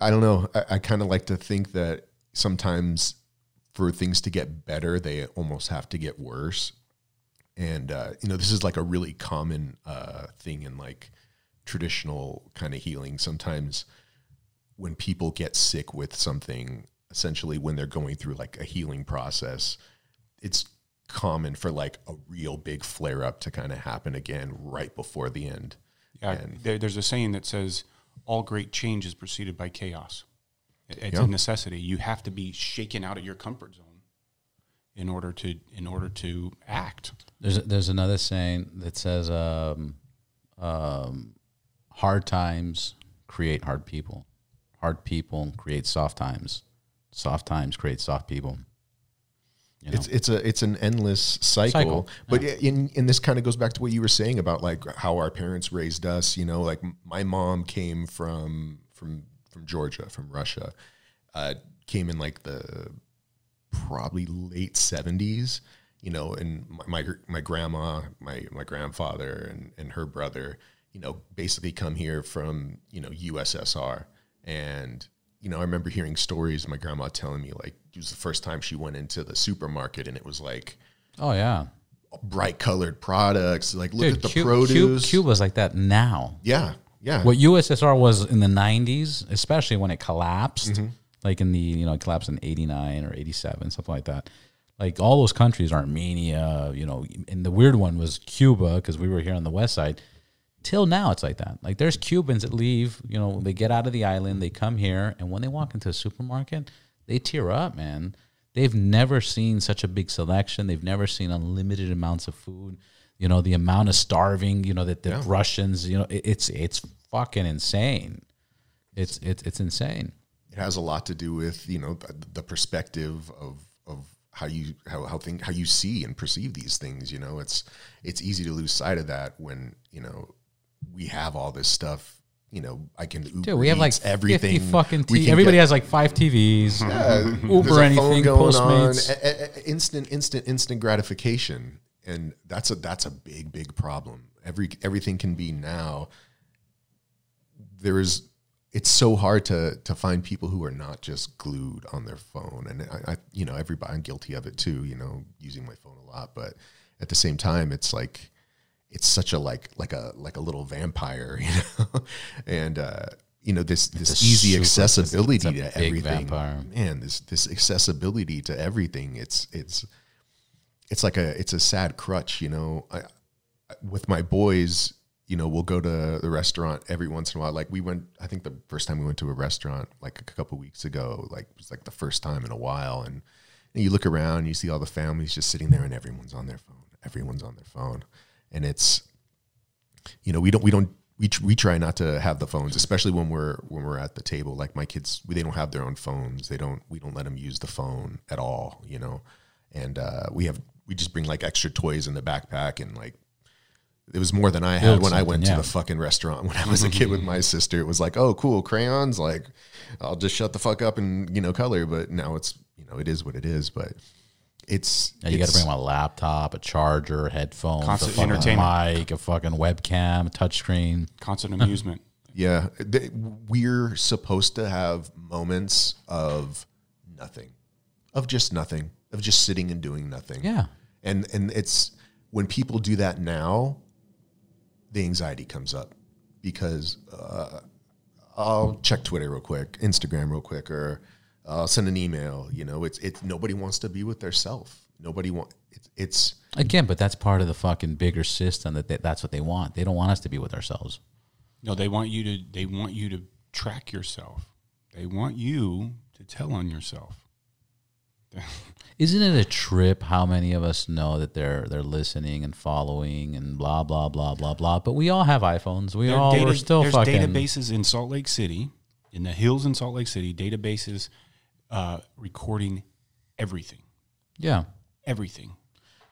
I don't know. I, I kind of like to think that sometimes for things to get better, they almost have to get worse. And uh, you know, this is like a really common uh, thing in like traditional kind of healing. Sometimes when people get sick with something, essentially when they're going through like a healing process, it's common for like a real big flare up to kind of happen again right before the end. Yeah, And- there, there's a saying that says, "All great change is preceded by chaos." It- It's Yeah. a necessity. You have to be shaken out of your comfort zone in order to in order to act. There's there's another saying that says, um, um, "Hard times create hard people. Hard people create soft times. Soft times create soft people." You know? It's it's a it's an endless cycle. Cycle, But in in this kind of goes back to what you were saying about like how our parents raised us. You know, like my mom came from from from Georgia, from Russia. Uh, came in like the probably late seventies. You know, and my, my my grandma, my my grandfather, and and her brother, you know, basically come here from you know USSR, and you know, I remember hearing stories. My grandma telling me like it was the first time she went into the supermarket, and it was like oh yeah, bright colored products. Like look Dude, at the Cu- Cu- produce. Cuba's like that now. Yeah, yeah. What USSR was in the '90s, especially when it collapsed, Mm-hmm. like in the you know it collapsed in '89 or '87, something like that. Like all those countries, Armenia, you know, and the weird one was Cuba because we were here on the west side. Till now, it's like that. Like there's Cubans that leave, you know, they get out of the island, they come here, and when they walk into a supermarket, they tear up, man. They've never seen such a big selection. They've never seen unlimited amounts of food. You know, the amount of starving, you know, that the Russians, you know, it, it's it's fucking insane. It's it's it's insane. it has a lot to do with you know the, perspective of of how you how how thing how you see and perceive these things. You know, it's it's easy to lose sight of that when you know we have all this stuff. You know, I can Uber Dude, we have like Eats everything. fifty fucking We T- can Everybody get- has like five TVs. there's Uber a anything, Postmates. A- a- a- instant, instant, instant gratification, and that's a that's a big, big problem. Every everything can be now. There is it's so hard to to find people who are not just glued on their phone. And I, I you know, everybody, I'm guilty of it too. You know, using my phone a lot, but at the same time, it's like it's such a like like a like a little vampire, you know, and. uh you know this this It's easy accessibility to everything. vampire. man this this accessibility to everything it's it's it's like a it's a sad crutch you know? I, I- with my boys you know we'll go to the restaurant every once in a while. Like we went i think the first time we went to a restaurant like a couple weeks ago like it was like the first time in a while. And, and you look around you see all the families just sitting there and everyone's on their phone everyone's on their phone and it's you know we don't we don't we, tr- we try not to have the phones especially when we're when we're at the table like my kids they don't have their own phones they don't we don't let them use the phone at all you know and uh, we have we just bring like extra toys in the backpack and like it was more than I had when I went yeah. to the fucking restaurant when I was a kid with my sister. It was like, oh, cool, crayons. Like, I'll just shut the fuck up and you know color. But now it's you know it is what it is. But it's Yeah, you got to bring my laptop, a charger, headphones, Constant a fucking entertainment. mic, a fucking webcam, a touchscreen. Constant amusement. Yeah, th- we're supposed to have moments of nothing, of just nothing, of just sitting and doing nothing. Yeah. and and it's when people do that now, the anxiety comes up because uh, I'll check Twitter real quick, Instagram real quick, or I'll send an email. You know, it's it's nobody wants to be with their self. Nobody want it's it's Again, but that's part of the fucking bigger system that they, that's what they want. They don't want us to be with ourselves. No, they want you to. They want you to track yourself. They want you to tell on yourself. Isn't it a trip how many of us know that they're they're listening and following and blah blah blah blah blah? But we all have iPhones. We There all data- we're still there's fucking databases in Salt Lake City, in the hills in Salt Lake City, databases uh, recording everything, yeah. everything.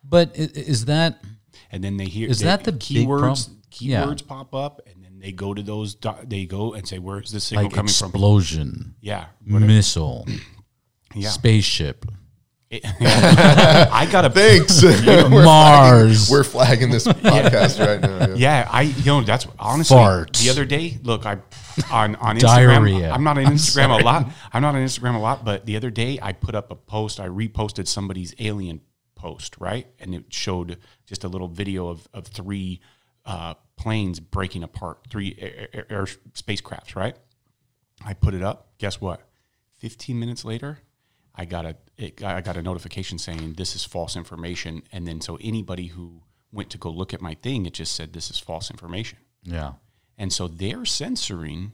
But is that And then they hear Is they- that the big keywords? yeah. Keywords pop up, and then they go to those. They go and say, "Where is this signal like coming from?" explosion, Yeah, whatever. missile, yeah. spaceship, I got a thanks. Mars? We're flagging this podcast right now. Yeah. Yeah, I you know that's honestly Farts. the other day. Look, I on on Instagram. Diarrhea. I'm not on Instagram a lot. I'm not on Instagram a lot, but the other day I put up a post. I reposted somebody's alien post, right, and it showed just a little video of of three uh, planes breaking apart, three air, air, air spacecrafts, right. I put it up. Guess what? 15 minutes later, I got a it, I got a notification saying this is false information, and then so anybody who went to go look at my thing, it just said this is false information, yeah, and so they're censoring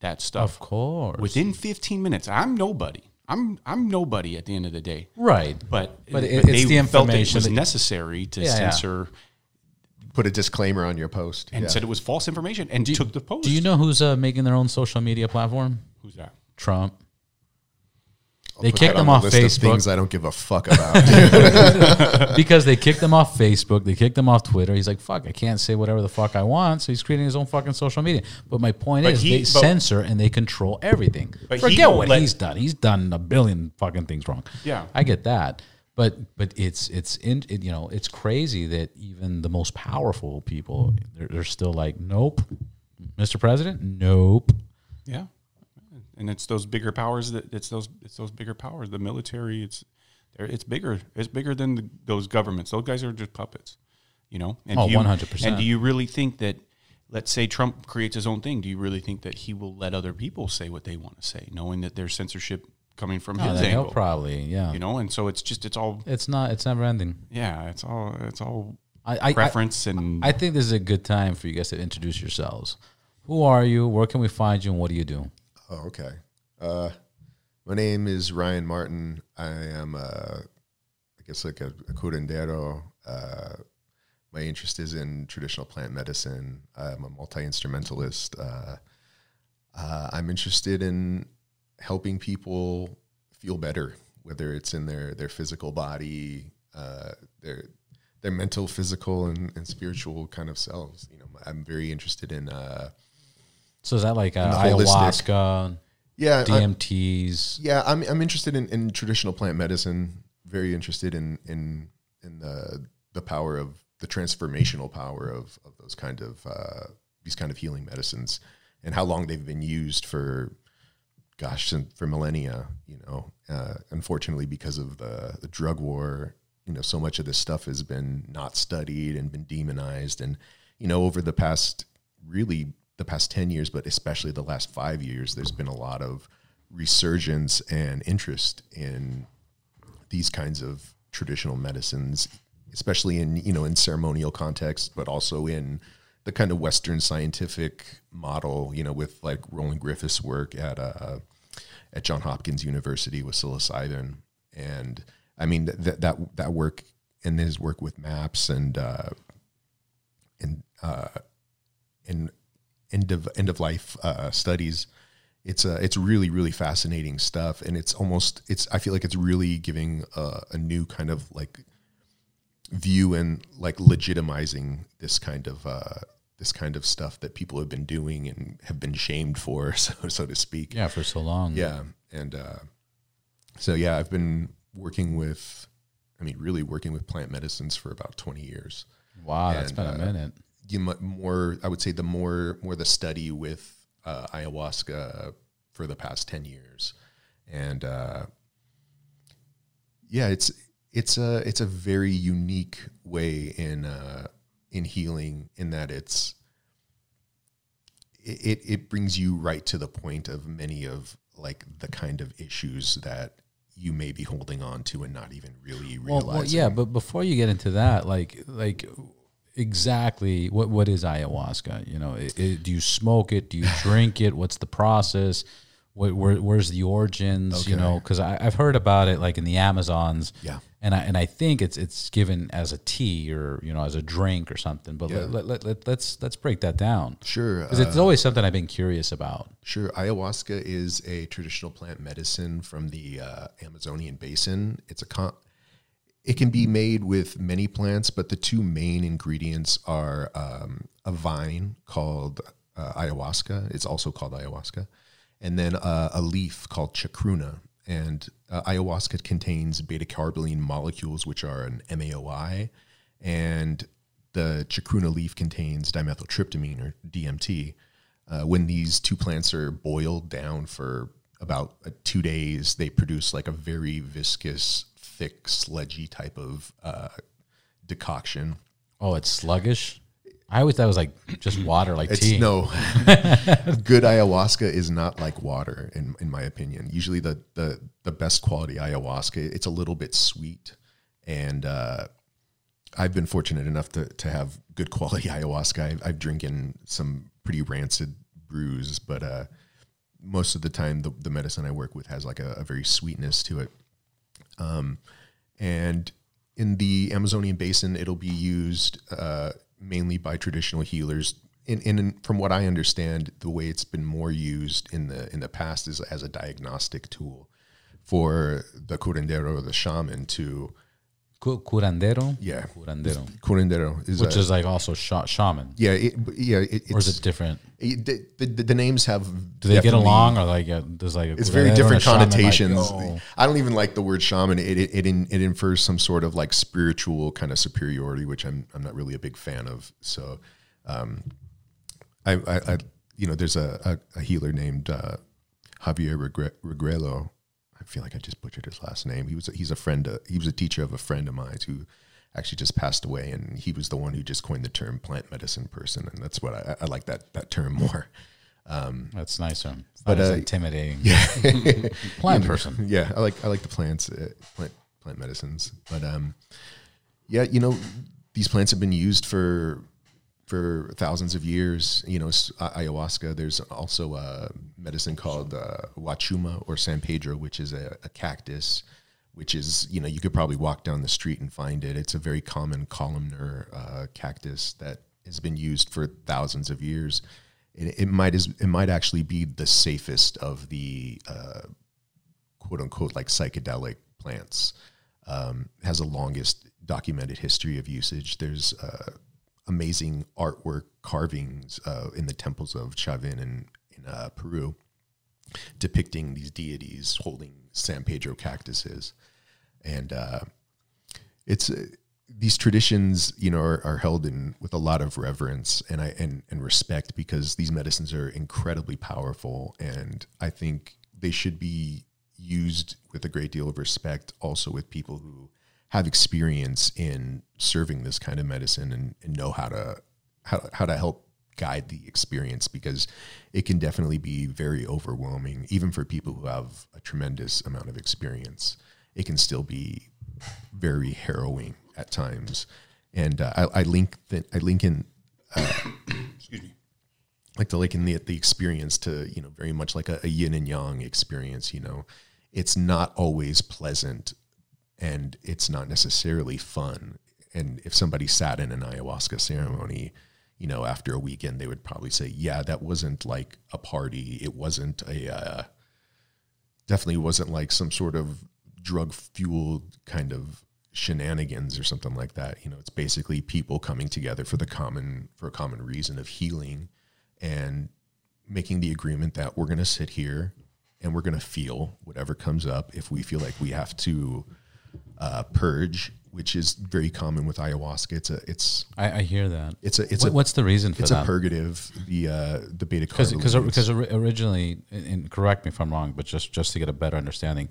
that stuff. of course. within 15 minutes. I'm nobody. I'm I'm nobody at the end of the day. right, But But it- it's the felt it information was necessary to Yeah, yeah. censor Put a disclaimer on your post. and yeah. said it was false information and took the post. Do you know who's uh, making their own social media platform? who's that? Trump. I'll they kicked that them off the list of Facebook. Things I don't give a fuck about. because they kicked him off Facebook, they kicked him off Twitter. He's like, "Fuck, I can't say whatever the fuck I want." So he's creating his own fucking social media. But my point But is, he- they but- censor and they control everything. But he Forget won't what let- he's done. He's done a billion fucking things wrong. Yeah. I get that. But but it's it's in it, you know it's crazy that even the most powerful people they're, they're still like, nope, Mr. President, nope. Yeah, and it's those bigger powers that it's those it's those bigger powers. The military, it's it's bigger. It's bigger than the, those governments. Those guys are just puppets, you know. And Oh, do you- 100%. And do you really think that? Let's say Trump creates his own thing. Do you really think that he will let other people say what they want to say, knowing that there's censorship coming from Oh, his angle? probably yeah. you know, and so it's just it's all It's not. It's never ending. yeah, it's all it's all I, I, I preference and I think this is a good time for you guys to introduce yourselves. Who are you? Where can we find you? And what do you do? Oh, okay. Uh, my name is Ryan Martin. I am, uh, I guess, like a, a curandero. Uh, my interest is in traditional plant medicine. I'm a multi instrumentalist. Uh, uh, I'm interested in helping people feel better, whether it's in their their physical body, uh, their their mental, physical, and, and spiritual kind of selves. You know, I'm very interested in. So is that like uh, ayahuasca, yeah, DMTs? Yeah, I'm I'm interested in, in traditional plant medicine. Very interested in in in the the power of the transformational power of of those kind of uh, these kind of healing medicines, and how long they've been used for, gosh, for millennia. You know, uh, unfortunately, because of the the drug war, you know, so much of this stuff has been not studied and been demonized, and you know, over the past really the past ten years, but especially the last five years, there's been a lot of resurgence and interest in these kinds of traditional medicines, especially in you know in ceremonial context, but also in the kind of Western scientific model. You know, with like Roland Griffiths' work at uh, at John Hopkins University with psilocybin, and I mean that that that work and his work with MAPS and uh, and uh, and end of end of life uh, studies it's uh, it's really really fascinating stuff and it's almost it's i feel like it's really giving a, a new kind of like view and like legitimizing this kind of uh, this kind of stuff that people have been doing and have been shamed for so so to speak Yeah, for so long. yeah and uh, so yeah i've been working with i mean really working with plant medicines for about 20 years Wow, that's been a uh, minute. You more i would say the more more the study with uh, ayahuasca for the past 10 years and uh, yeah it's it's a it's a very unique way in uh, in healing in that it's it, it brings you right to the point of many of like the kind of issues that you may be holding on to and not even really Well, realizing. well, yeah, but before you get into that, like, like exactly what what is ayahuasca? You know, it, it, do you smoke it? Do you drink it? What's the process? What, where, where's the origins? You know, because I've heard about it like in the Amazons. Yeah. and I and I think it's it's given as a tea or you know as a drink or something. But Yeah. let, let, let, let's let's break that down Sure. because it's always something I've been curious about. Sure. Ayahuasca is a traditional plant medicine from the uh, Amazonian basin. It's a con- it can be made with many plants, but the two main ingredients are um, a vine called uh, ayahuasca. It's also called ayahuasca, and then uh, a leaf called chacruna. And uh, ayahuasca contains beta carboline molecules, which are an MAOI, and the chacruna leaf contains dimethyltryptamine or DMT. Uh, when these two plants are boiled down for about uh, two days, they produce like a very viscous, thick, sludgy type of uh, decoction. Oh, it's sluggish. I always thought it was like just water, like It's tea. no good ayahuasca is not like water, in in my opinion. Usually, the the the best quality ayahuasca, it's a little bit sweet, and uh, I've been fortunate enough to to have good quality ayahuasca. I've, I've drinking some pretty rancid brews, but uh, most of the time, the the medicine I work with has like a, a very sweetness to it. Um, and in the Amazonian basin, it'll be used uh, mainly by traditional healers. In from what I understand, the way it's been more used in the in the past is as a diagnostic tool for the curandero or the shaman to curandero. yeah curandero, curandero is which a, is like also sha- shaman. yeah it, yeah it, Or is it different? it, the, the, the names have Do they get along, or like uh, there's like a it's very different shaman, like, connotations. oh. I don't even like the word shaman. It it it, in, it infers some sort of like spiritual kind of superiority, which I'm I'm not really a big fan of. So, um, I I, I you know there's a a, a healer named uh, Javier Regre- Regrelo. I feel like I just butchered his last name. He was a, he's a friend. Uh, he was a teacher of a friend of mine who actually just passed away, and he was the one who just coined the term plant medicine person, and that's what I, I like that that term more. That's nicer. But, uh, intimidating. Plant person. Yeah, I like I like the plants, uh, plant plant medicines. But um, yeah, you know, these plants have been used for for thousands of years. You know, ayahuasca. There's also a medicine called uh, huachuma or San Pedro, which is a, a cactus. Which is, you know, you could probably walk down the street and find it. It's a very common columnar uh, cactus that has been used for thousands of years. It, it might is it might actually be the safest of the uh, quote unquote like psychedelic plants um, has the longest documented history of usage. There's uh, amazing artwork carvings uh, in the temples of Chavin in, in uh, Peru depicting these deities holding San Pedro cactuses. And uh, it's these traditions, you know, are, are held in with a lot of reverence and I and, and respect because these medicines are incredibly powerful, and I think they should be used with a great deal of respect, also with people who have experience in serving this kind of medicine and, and know how to how, how to help guide the experience because it can definitely be very overwhelming even for people who have a tremendous amount of experience it can still be very harrowing at times and uh, I, I link that i link in uh, Excuse me. like to liken the the experience to you know very much like a, a yin and yang experience you know it's not always pleasant and it's not necessarily fun. And if somebody sat in an ayahuasca ceremony you know after a weekend they would probably say yeah that wasn't like a party. It wasn't a uh, definitely wasn't like some sort of drug fueled kind of shenanigans or something like that. You know it's basically people coming together for the common for a common reason of healing and making the agreement that we're going to sit here and we're going to feel whatever comes up if we feel like we have to uh, purge which is very common with ayahuasca it's a it's I, I hear that. it's a it's What- a what's the reason for that? it's that? a purgative the uh the beta because because because originally, and- correct me if I'm wrong, but just just to get a better understanding,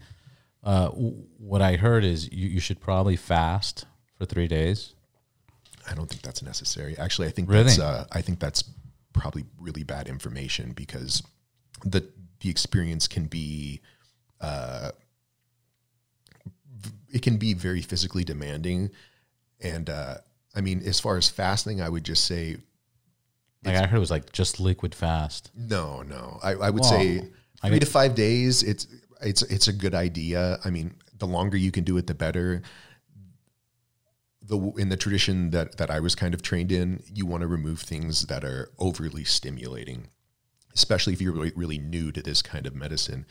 uh, what I heard is you, you should probably fast for three days. I don't think that's necessary. Actually, I think Really? that's uh, I think that's probably really bad information because the the experience can be uh, it can be very physically demanding, and uh, I mean, as far as fasting, I would just say Like I heard it was like just liquid fast. no, no. I, I would say I three get- to five days. It's it's it's a good idea. I mean, the longer you can do it, the better. The in the tradition that that I was kind of trained in, you want to remove things that are overly stimulating, especially if you're really, really new to this kind of medicine.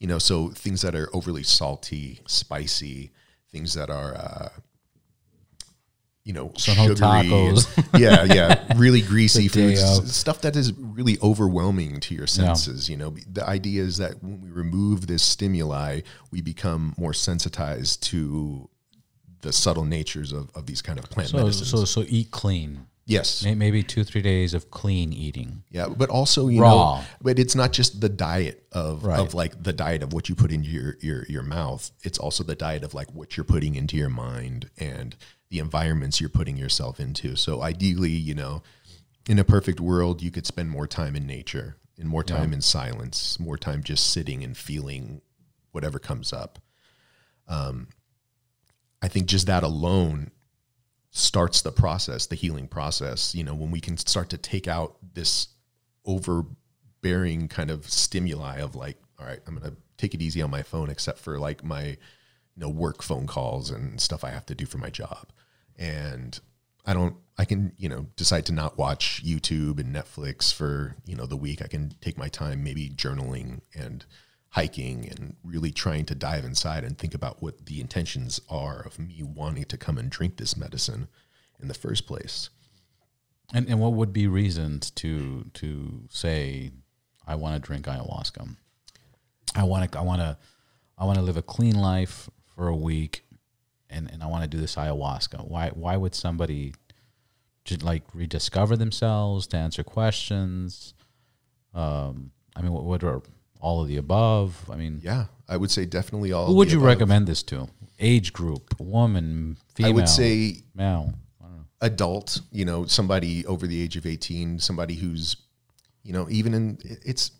You know, so things that are overly salty, spicy, things that are. Uh, you know, So no sugary, tacos. yeah, yeah, really greasy foods, of. stuff that is really overwhelming to your senses. You know, the idea is that when we remove this stimuli, we become more sensitized to the subtle natures of, of these kind of plant So medicines. so so eat clean. Yes, Maybe two three days of clean eating. yeah, but also you Raw. know, but it's not just the diet of Right. of like the diet of what you put into your your your mouth. It's also the diet of like what you're putting into your mind and the environments you're putting yourself into. So ideally, you know, in a perfect world, you could spend more time in nature and more time in silence, more time just sitting and feeling whatever comes up. Um, I think just that alone starts the process, the healing process. You know, when we can start to take out this overbearing kind of stimuli of like, all right, I'm gonna take it easy on my phone, except for like my, you know, work phone calls and stuff I have to do for my job. And I don't, I can, you know, decide to not watch YouTube and Netflix for, you know, the week. I can take my time maybe journaling and hiking and really trying to dive inside and think about what the intentions are of me wanting to come and drink this medicine in the first place. And and what would be reasons to to say I want to drink ayahuasca? I want to I want to I want to live a clean life for a week, and and I want to do this ayahuasca. Why why would somebody just like rediscover themselves to answer questions? Um, I mean, what, what are all of the above? I mean, Yeah, I would say definitely all. who would you above. recommend this to? Age group, woman, female. I would say male. I don't know. adult, you know, somebody over the age of 18, somebody who's, you know, even in, it's,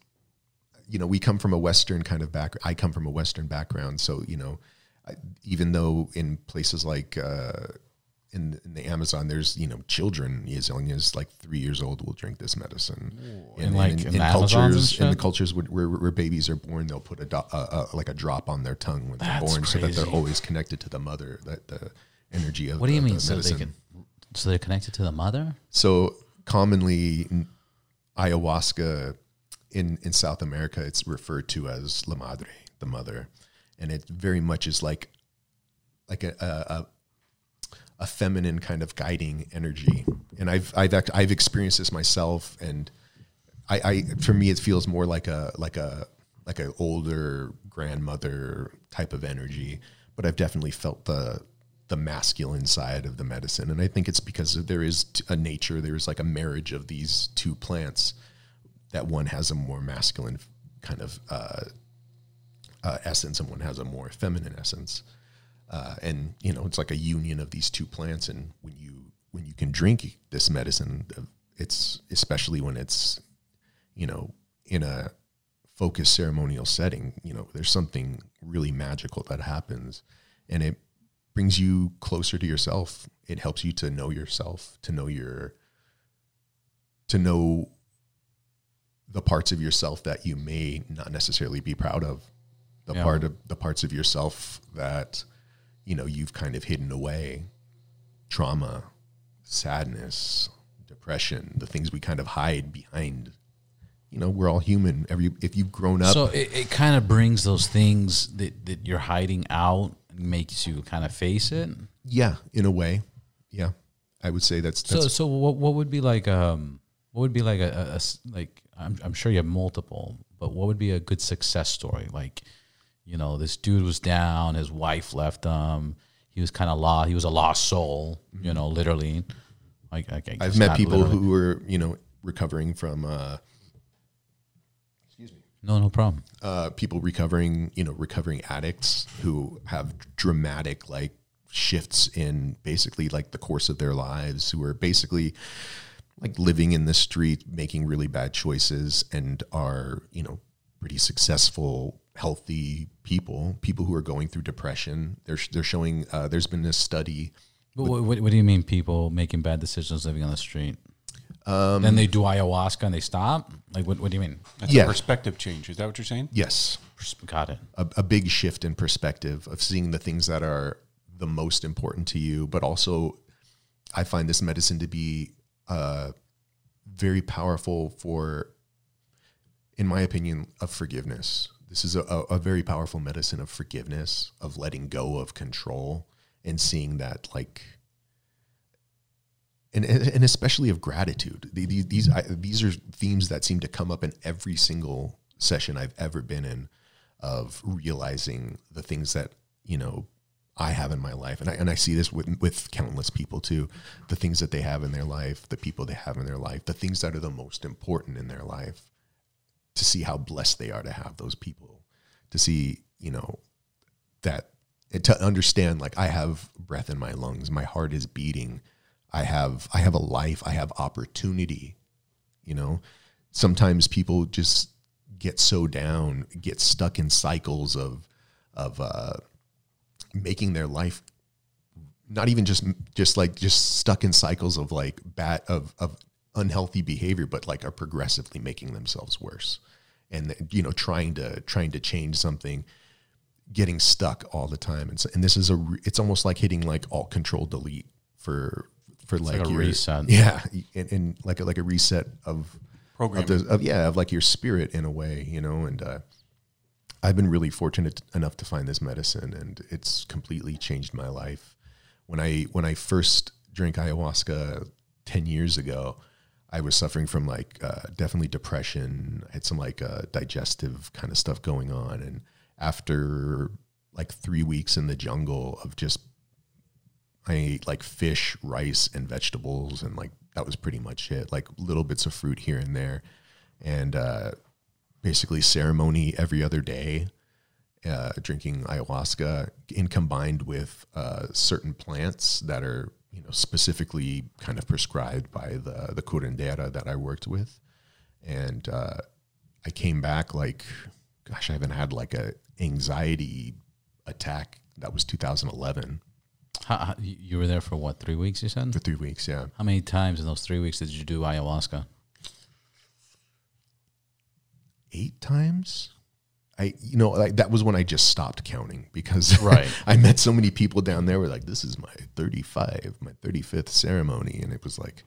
you know, we come from a Western kind of background. I come from a Western background. So, you know, I, even though in places like, uh, in, in the Amazon, there's, you know, children as young as like three years old will drink this medicine. In, like, in the Amazons and cultures, in the cultures where, where, where babies are born, they'll put a, do, like a drop on their tongue when they're born so that they're always connected to the mother, that the energy of What do you of the mean? So they can, so they're connected to the mother? So commonly, ayahuasca in in South America, it's referred to as la madre, the mother, and it very much is like like a a, a, a feminine kind of guiding energy. And I've I've act, I've experienced this myself, and I, I for me it feels more like a like a like an older grandmother type of energy. But I've definitely felt the the masculine side of the medicine, and I think it's because there is a nature. There's like a marriage of these two plants that one has a more masculine kind of uh, uh, essence, and one has a more feminine essence. Uh, and you know, it's like a union of these two plants. And when you when you can drink this medicine, it's especially when it's you know in a focused ceremonial setting. You know, there's something really magical that happens, and it brings you closer to yourself. It helps you to know yourself, to know your to know the parts of yourself that you may not necessarily be proud of the Yeah. part of the parts of yourself that you know you've kind of hidden away trauma sadness depression the things we kind of hide behind you know we're all human every if you've grown up So it, it kind of brings those things that, that you're hiding out and makes you kind of face it. yeah in a way yeah i would say that's, that's So so what what would be like um what would be like a like I'm I'm sure you have multiple, but what would be a good success story? Like, you know, this dude was down, his wife left him, he was kind of lost, he was a lost soul, you know, literally. Like, I guess i've met people literally. who were you know recovering from uh excuse me. no no problem. uh, people recovering, you know, recovering addicts who have dramatic like shifts in basically like the course of their lives, who are basically like living in the street, making really bad choices, and are you know pretty successful, healthy people. People who are going through depression. They're they're showing. Uh, there's been a study. But what, what, what do you mean people making bad decisions living on the street? then they do ayahuasca and they stop? Like, what, what do you mean? That's Yeah. a perspective change. Is that what you're saying? Yes, Got it. a, a big shift in perspective of seeing the things that are the most important to you, but also I find this medicine to be uh, very powerful for, in my opinion, of forgiveness. This is a, a, very powerful medicine of forgiveness, of letting go of control, and seeing that like, and and and especially of gratitude. These these I, these are themes that seem to come up in every single session I've ever been in, of realizing the things that you know I have in my life, and I and I see this with with countless people too. The things that they have in their life, the people they have in their life, the things that are the most important in their life. To see how blessed they are to have those people, to see you know that to understand like I have breath in my lungs, my heart is beating, I have I have a life, I have opportunity. You know, sometimes people just get so down, get stuck in cycles of of uh, making their life not even just just like just stuck in cycles of like bad of of unhealthy behavior, but like are progressively making themselves worse, and you know trying to trying to change something, getting stuck all the time, and so, and this is a it's almost like hitting like alt control delete for for like, like a your, reset. yeah, and, and like a, like a reset of Programming. of, the, of yeah of like your spirit in a way, you know, and uh, I've been really fortunate enough to find this medicine, and it's completely changed my life. When I when I first drank ayahuasca ten years ago, I was suffering from like uh, definitely depression. I had some like uh, digestive kind of stuff going on, and after like three weeks in the jungle of just I ate like fish, rice, and vegetables, and like that was pretty much it. Like little bits of fruit here and there, and uh, basically ceremony every other day, uh, drinking ayahuasca, and combined with uh, certain plants that are you know specifically kind of prescribed by the the curandera that I worked with, and uh, I came back like, gosh, I haven't had like a anxiety attack. That was 2011 How, you were there for what, three weeks, you said? for three weeks. Yeah. How many times in those three weeks did you do ayahuasca? eight times. I, you know, like that was when I just stopped counting because Right. I met so many people down there. Were like, this is my 35, my 35th ceremony, and it was like,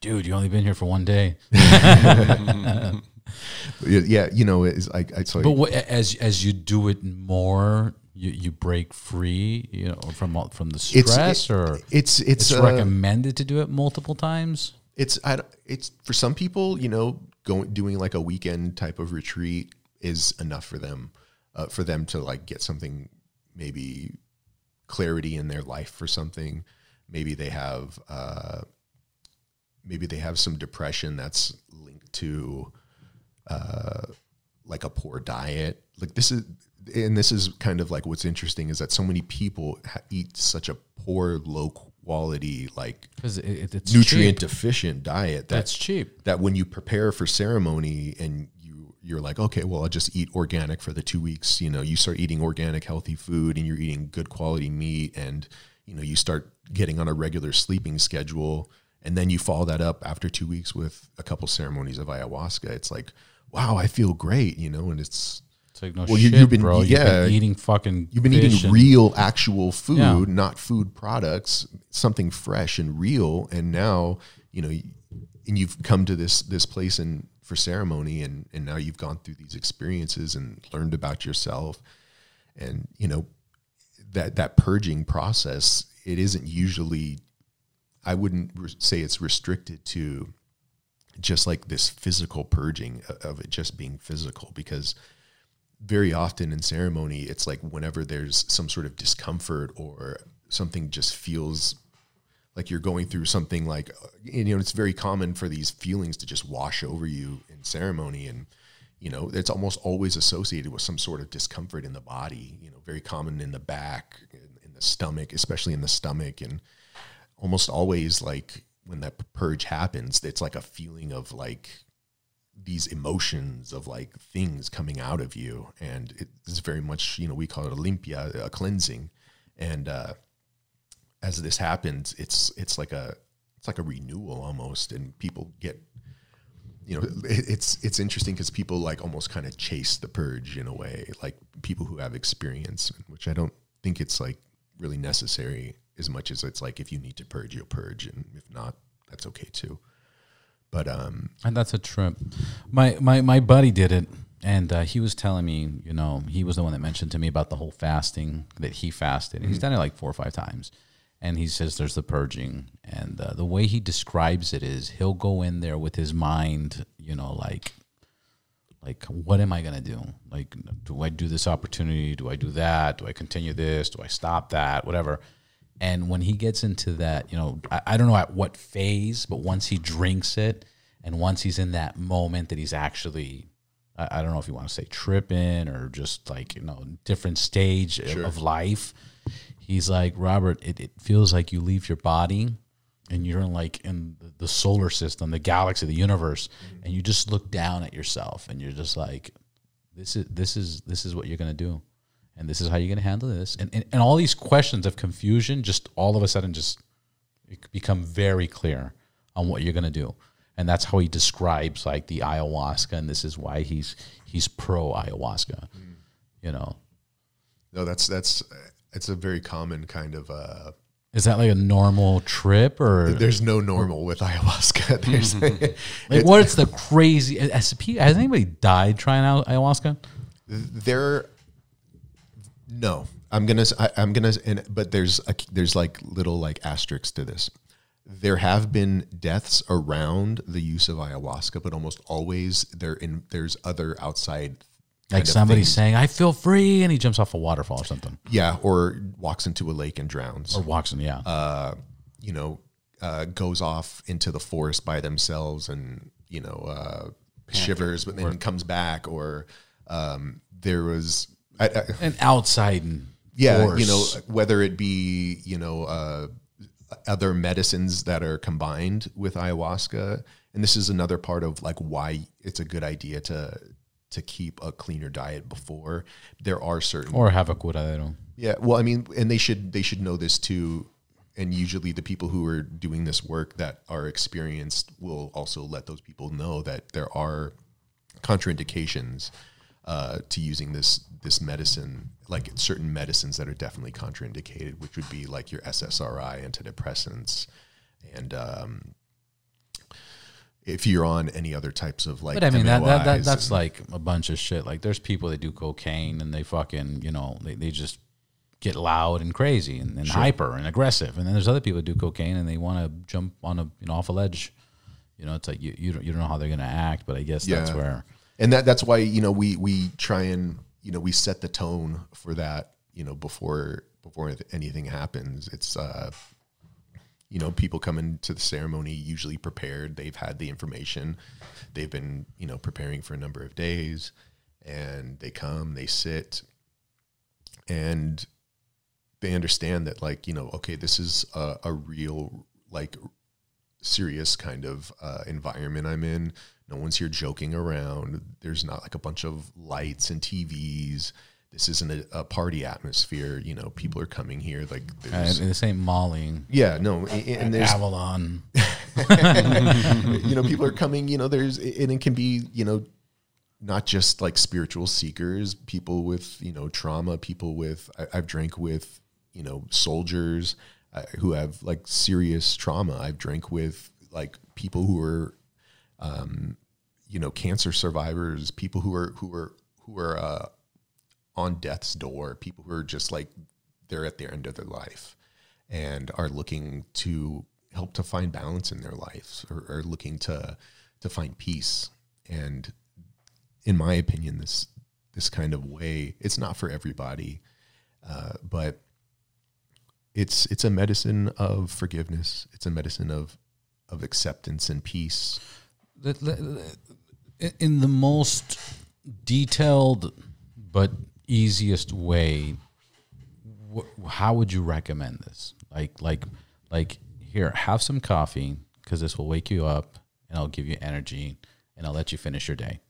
Dude, you only been here for one day. yeah, yeah, you know, it's like I so But what, as as you do it more, you, you break free, you know, from from the it's stress, it- or it's it's it's uh, recommended to do it multiple times. it's I, it's for some people, you know, going doing like a weekend type of retreat is enough for them, uh, for them to like get something maybe clarity in their life for something. Maybe they have uh, maybe they have some depression that's linked to uh, like a poor diet. Like this is, and this is kind of like what's interesting is that so many people ha- eat such a poor, low quality, like it, it's nutrient cheap. deficient diet that That's cheap. that when you prepare for ceremony and you're like okay well i'll just eat organic for the two weeks you know you start eating organic healthy food and you're eating good quality meat and you know you start getting on a regular sleeping schedule and then you follow that up after two weeks with a couple ceremonies of ayahuasca it's like wow i feel great you know and it's It's like no Well, you- shit, you've been- bro. You've yeah. been eating fucking. You've been eating real, actual food, Yeah. not food products, something fresh and real. And now, you know, and you've come to this this place and for ceremony, and and now you've gone through these experiences and learned about yourself, and you know, that that purging process. It isn't usually. I wouldn't re- say it's restricted to just like this physical purging of it just being physical because very often in ceremony, it's like whenever there's some sort of discomfort or something just feels like you're going through something like, uh, you know, it's very common for these feelings to just wash over you in ceremony. And, you know, it's almost always associated with some sort of discomfort in the body, you know, very common in the back, in, in the stomach, especially in the stomach. And almost always like when that purge happens, it's like a feeling of like, these emotions of like things coming out of you and it's very much you know we call it a limpia a cleansing and uh as this happens it's it's like a it's like a renewal almost and people get you know it, it's it's interesting because people like almost kind of chase the purge in a way like people who have experience which i don't think it's like really necessary as much as it's like if you need to purge you'll purge and if not that's okay too but um And that's a trip. My my my buddy did it, and uh, he was telling me, you know, he was the one that mentioned to me about the whole fasting that he fasted. And He's done it like four or five times, and he says there's the purging, and uh, the way he describes it is he'll go in there with his mind, you know, like. Like, what am I gonna do? Like, do I do this opportunity? Do I do that? Do I continue this? Do I stop that? Whatever. And when he gets into that, you know, I, I don't know at what phase, but once he drinks it and once he's in that moment that he's actually, I, I don't know if you want to say tripping or just like, you know, different stage of- of life, he's like, Robert, it, it feels like you leave your body and you're in like in the- solar system, the galaxy, the universe, and you just look down at yourself and you're just like, this is, this is, this is what you're going to do. And this is how you're going to handle this. And, and and all these questions of confusion just all of a sudden just become very clear on what you're going to do. And that's how he describes like the ayahuasca and this is why he's he's pro ayahuasca hmm. you know? No that's that's it's a very common kind of uh is that like a normal trip or? there's no normal with ayahuasca. There's like what's the crazy has, has anybody died trying out ayahuasca? There no. I'm gonna I, i'm gonna and, but there's a, there's like little like asterisks to this. There have been deaths around the use of ayahuasca but almost always there in there's other outside like somebody saying i feel free and he jumps off a waterfall or something yeah or walks into a lake and drowns or walks in yeah uh, you know, uh, goes off into the forest by themselves and, you know, uh, shivers, but then comes back. Or um, there was, I, I, an outside yeah, force. you know, whether it be, you know, uh, other medicines that are combined with ayahuasca. And this is another part of like why it's a good idea to to keep a cleaner diet before there are certain or have a curandero yeah, well, I mean, and they should they should know this too. And usually, the people who are doing this work that are experienced will also let those people know that there are contraindications uh, to using this this medicine, like certain medicines that are definitely contraindicated, which would be like your SSRI antidepressants, and um, if you're on any other types of like, But I mean that, that, that that's like a bunch of shit. Like there's people that do cocaine and they fucking you know they, they just get loud and crazy and, and hyper and aggressive. And then there's other people that do cocaine and they want to jump on a you know off a ledge. You know, it's like you you don't, you don't know how they're gonna act, but I guess that's where and that that's why you know we we try and you know we set the tone for that you know before before anything happens. It's uh, you know, people come into the ceremony usually prepared. They've had the information. They've been, you know, preparing for a number of days and they come, they sit and they understand that like, you know, okay, this is a, a real like serious kind of uh, environment I'm in. No one's here joking around. There's not like a bunch of lights and TVs this isn't a, a, party atmosphere. You know, people are coming here like there's, uh, this ain't Molly. Yeah, no, and, and there's Avalon. you know, people are coming. You know, there's and it can be you know not just like spiritual seekers, people with you know trauma, people with I, have drank with you know soldiers uh, who have like serious trauma. I've drank with like people who are, um, you know, cancer survivors, people who are who are who are uh, on death's door, people who are just like they're at the end of their life and are looking to help to find balance in their lives or are looking to to find peace. And in my opinion, this this kind of way, it's not for everybody, uh, but it's it's a medicine of forgiveness. It's a medicine of of acceptance and peace. In the most detailed but easiest way wh- how would you recommend this like like like here have some coffee because this will wake you up and i'll give you energy and i'll let you finish your day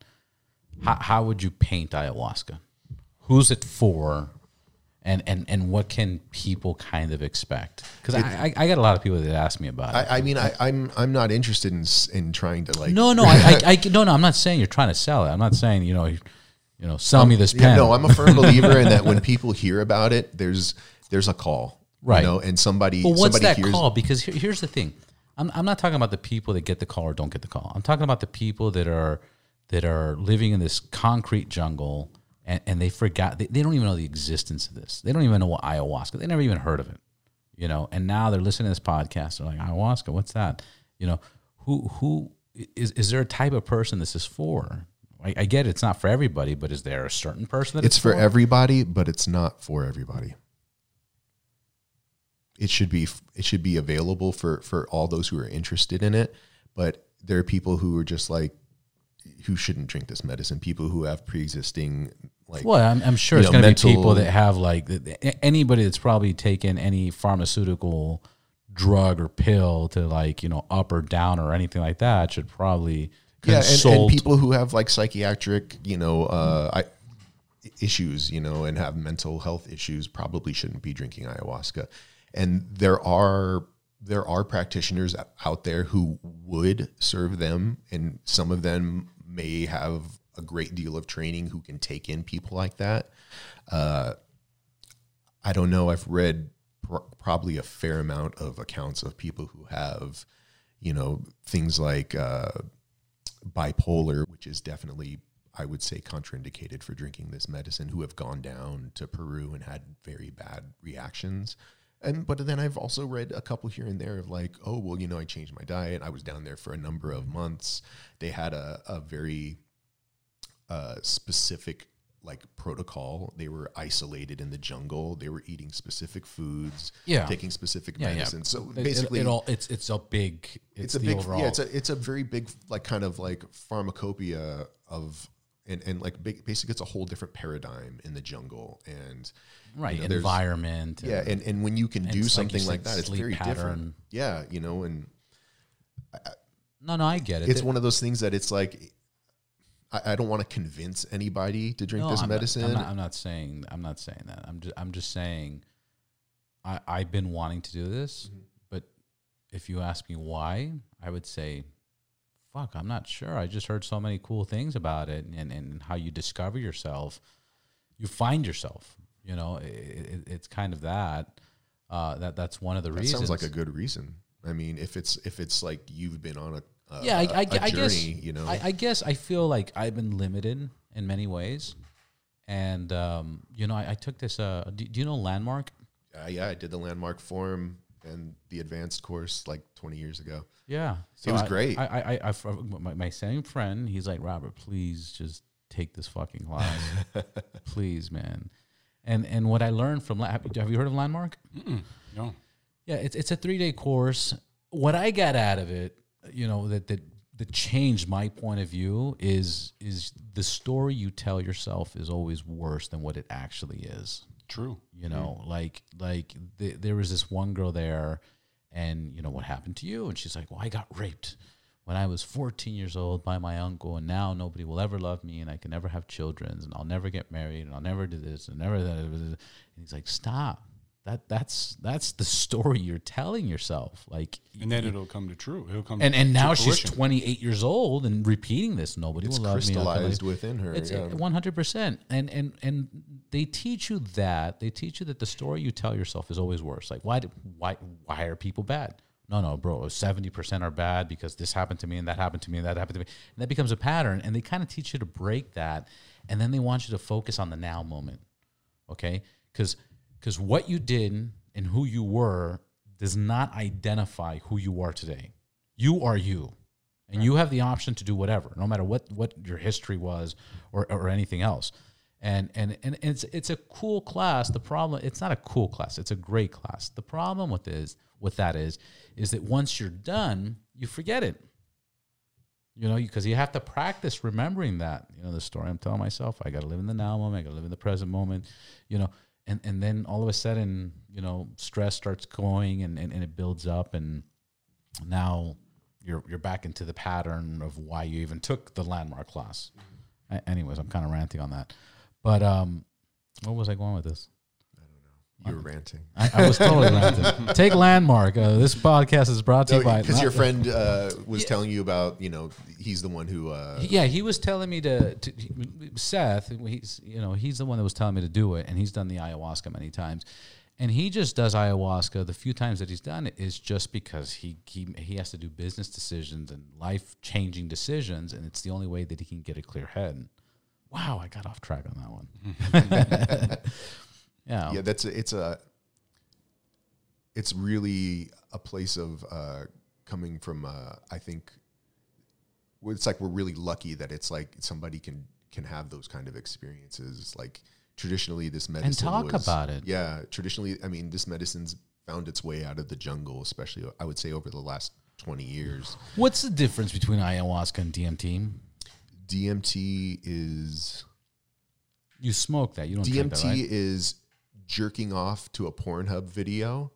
how, how would you paint ayahuasca who's it for and and and what can people kind of expect? Because I, I, I got a lot of people that ask me about it. I, I mean, I, I'm I'm not interested in in trying to like. No, no, I, I, I no no. I'm not saying you're trying to sell it. I'm not saying you know you know, sell um, me this pen. Yeah, no, I'm a firm believer in that when people hear about it, there's there's a call, right? You know, and somebody. Well, what's somebody that call? Because here, here's the thing, I'm I'm not talking about the people that get the call or don't get the call. I'm talking about the people that are that are living in this concrete jungle and, and they forgot they, they don't even know the existence of this. They don't even know what ayahuasca. They never even heard of it. You know, and now they're listening to this podcast. They're like, ayahuasca, what's that? You know, who who is is there a type of person this is for? I, I get it, it's not for everybody, but is there a certain person that it's, it's for, for everybody, but it's not for everybody. It should be it should be available for for all those who are interested in it, but there are people who are just like who shouldn't drink this medicine. People who have pre-existing like well, I'm, I'm sure it's going to be people that have like anybody that's probably taken any pharmaceutical drug or pill to like you know up or down or anything like that should probably yeah, and, and, people who have like psychiatric, you know, uh, I, issues, you know, and have mental health issues probably shouldn't be drinking ayahuasca. And there are there are practitioners out there who would serve them, and some of them may have a great deal of training who can take in people like that. Uh, I don't know. I've read pr- probably a fair amount of accounts of people who have, you know, things like uh, bipolar, which is definitely, I would say, contraindicated for drinking this medicine, who have gone down to Peru and had very bad reactions. And but then I've also read a couple here and there of like, oh well, you know, I changed my diet. I was down there for a number of months. They had a, a very uh, specific like protocol. They were isolated in the jungle. They were eating specific foods, yeah, taking specific yeah, medicines. Yeah. So it, basically, it, it, all it's it's a big it's, it's a big overall. yeah it's a it's a very big like kind of like pharmacopoeia of and and like big, basically it's a whole different paradigm in the jungle and right you know, environment yeah and and when you can do something like, like that it's very pattern. different yeah you know and I, no no I get it it's it, one of those things that it's like I, I don't want to convince anybody to drink no, this I'm medicine. Not, I'm, not, I'm not saying I'm not saying that. I'm just I'm just saying I I've been wanting to do this, mm-hmm. but if you ask me why, I would say fuck, I'm not sure. I just heard so many cool things about it and, and how you discover yourself. You find yourself, you know, it, it, it's kind of that. Uh, that that's one of the that reasons. Sounds like a good reason. I mean, if it's if it's like you've been on a uh, yeah, I, I, I journey, guess you know. I, I, guess I feel like I've been limited in many ways, and um, you know, I, took this. Uh, do, do, you know Landmark? Uh, yeah, I did the Landmark form and the advanced course like 20 years ago. Yeah, so it was great. I, I, I, my, my same friend, he's like, Robert, please just take this fucking class, please, man. And and what I learned from La- have you- have you heard of Landmark? No. Yeah, it's it's a three day course. What I got out of it, you know, that that that changed my point of view is is the story you tell yourself is always worse than what it actually is. True. You know, mm. like like th- there was this one girl there, and you know what happened to you, and she's like, "Well, I got raped when I was 14 years old by my uncle, and now nobody will ever love me, and I can never have children, and I'll never get married, and I'll never do this, and never that." And he's like, "Stop." That that's that's the story you're telling yourself. Like, And then it'll come to true. It'll come. and and to now she's 28 years old and repeating this. Nobody It's will love me. Crystallized within her. it's yeah. one hundred percent, and and and they teach you that they teach you that the story you tell yourself is always worse. Like why did, why why are people bad? No, no, bro. Seventy percent are bad because this happened to me and that happened to me and that happened to me, and that becomes a pattern. And they kind of teach you to break that, and then they want you to focus on the now moment. Okay, because because what you did and who you were does not identify who you are today. You are you and you have the option to do whatever, no matter what what your history was or, or anything else. And, and and it's it's a cool class. The problem it's not a cool class. It's a great class. The problem with is with that is is that once you're done, you forget it. You know, because you have to practice remembering that. You know, the story I'm telling myself. I got to live in the now moment. I got to live in the present moment. You know, and and then all of a sudden, you know, stress starts going and and, and it builds up and now you're you're back into the pattern of why you even took the landmark class. A- anyways, I'm kind of ranting on that, but um, where was I going with this? You were ranting. I, I was totally ranting. Take landmark. Uh, this podcast is brought to you by Because your friend uh, was telling you about, you know, he's the one who. Uh, Yeah, he was telling me to, to Seth. He's you know he's the one that was telling me to do it, and he's done the ayahuasca many times, and he just does ayahuasca. The few times that he's done it is just because he he he has to do business decisions and life changing decisions, and it's the only way that he can get a clear head. Wow, I got off track on that one. yeah, yeah, that's a, it's a. It's really a place of uh, coming from. Uh, I think. It's like we're really lucky that it's like somebody can can have those kind of experiences. Like traditionally, this medicine and talk was- about it. Yeah, traditionally, I mean, this medicine's found its way out of the jungle, especially I would say over the last twenty years. What's the difference between ayahuasca and DMT? DMT is You smoke that. You don't DMT that, right? is jerking off to a Pornhub video.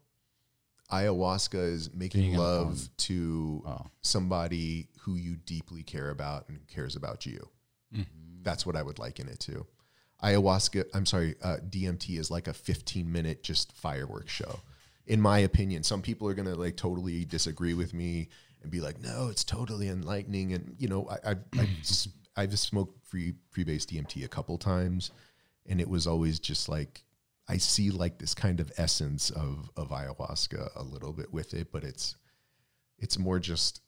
Ayahuasca is making Being love to Oh. somebody who you deeply care about and cares about you. That's what I would liken it to. Ayahuasca, I'm sorry, uh, DMT is like a 15 minute just fireworks show. In my opinion, some people are gonna like totally disagree with me and be like, "No, it's totally enlightening." And you know, I, I've I've, I've smoked free freebase DMT a couple times, and it was always just like I see like this kind of essence of of ayahuasca a little bit with it, but it's it's more just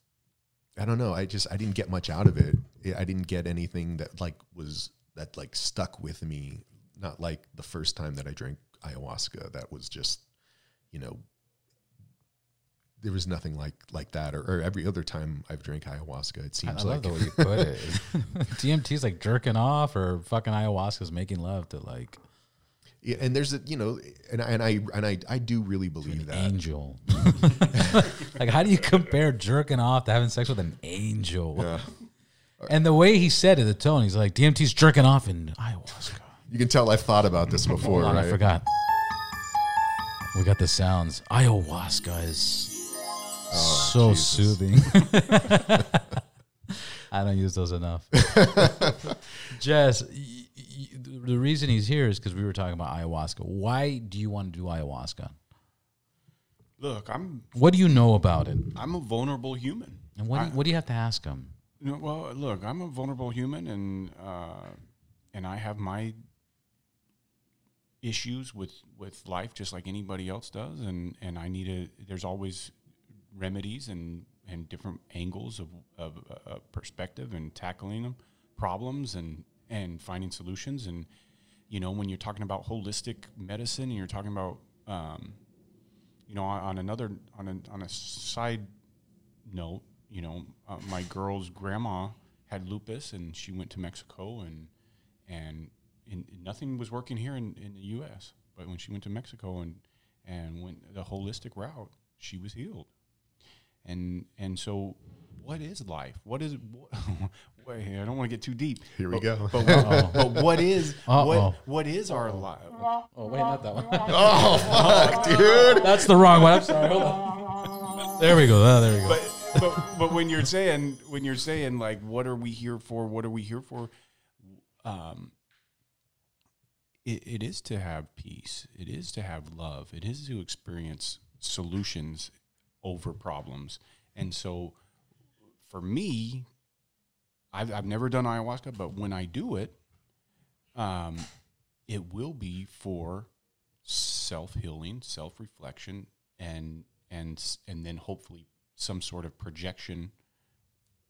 I don't know. I just I didn't get much out of it. I didn't get anything that like was that like stuck with me. Not like the first time that I drank ayahuasca. That was just you know there was nothing like like that. Or, or every other time I've drank ayahuasca, it seems I like the way you put it. DMT is like jerking off, or fucking ayahuasca is making love to like and there's a you know, and I and I and I, I do really believe that. angel. like, how do you compare jerking off to having sex with an angel? Yeah. And the way he said it, the tone, he's like, DMT's jerking off in ayahuasca. You can tell I've thought about this before, on, right? I forgot. We got the sounds. Ayahuasca is oh, so Jesus. soothing. I don't use those enough. Jess, the reason he's here is because we were talking about ayahuasca. Why do you want to do ayahuasca? Look, I'm What do you know about it? I'm a vulnerable human. And what, do you, what do you have to ask him? No, well, look, I'm a vulnerable human, and uh, and I have my issues with with life, just like anybody else does, and and I need a. There's always remedies and and different angles of of uh, perspective and tackling them problems and and finding solutions and you know when you're talking about holistic medicine and you're talking about um, you know on, another on a on a side note, you know, uh, my girl's grandma had lupus and she went to Mexico and and in, nothing was working here in, in the U.S. But when she went to Mexico and and went the holistic route, she was healed. And and so, what is life? What is? What, wait, I don't want to get too deep. Here we but, go. But, what, but what is what what is our life? Oh wait, not that one. Oh fuck, dude! That's the wrong one. I'm sorry. Hold on. There we go. Oh, there we go. but, but but when you're saying when you're saying like what are we here for what are we here for um it, it is to have peace it is to have love it is to experience solutions over problems and so for me I've, I've never done ayahuasca but when i do it um it will be for self-healing self-reflection and and and then hopefully some sort of projection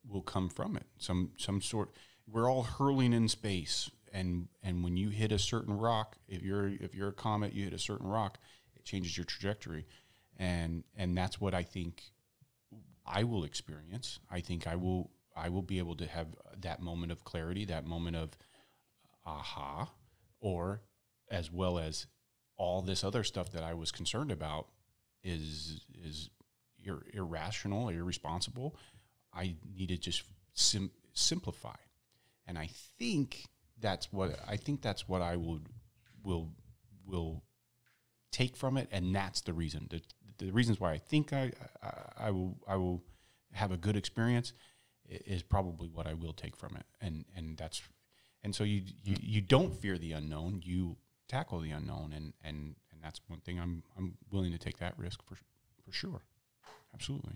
will come from it. Some some sort we're all hurling in space and and when you hit a certain rock if you're if you're a comet you hit a certain rock it changes your trajectory. And and that's what i think i will experience. I think i will i will be able to have that moment of clarity that moment of aha or as well as all this other stuff that I was concerned about is is ir- irrational, or irresponsible. I need to just sim- simplify, and I think that's what I think that's what I would will will take from it, and that's the reason. The, the reasons why I think I, I I will I will have a good experience is probably what I will take from it, and and that's and so you you, you don't fear the unknown, you tackle the unknown, and and and that's one thing I'm I'm willing to take that risk for for sure, absolutely.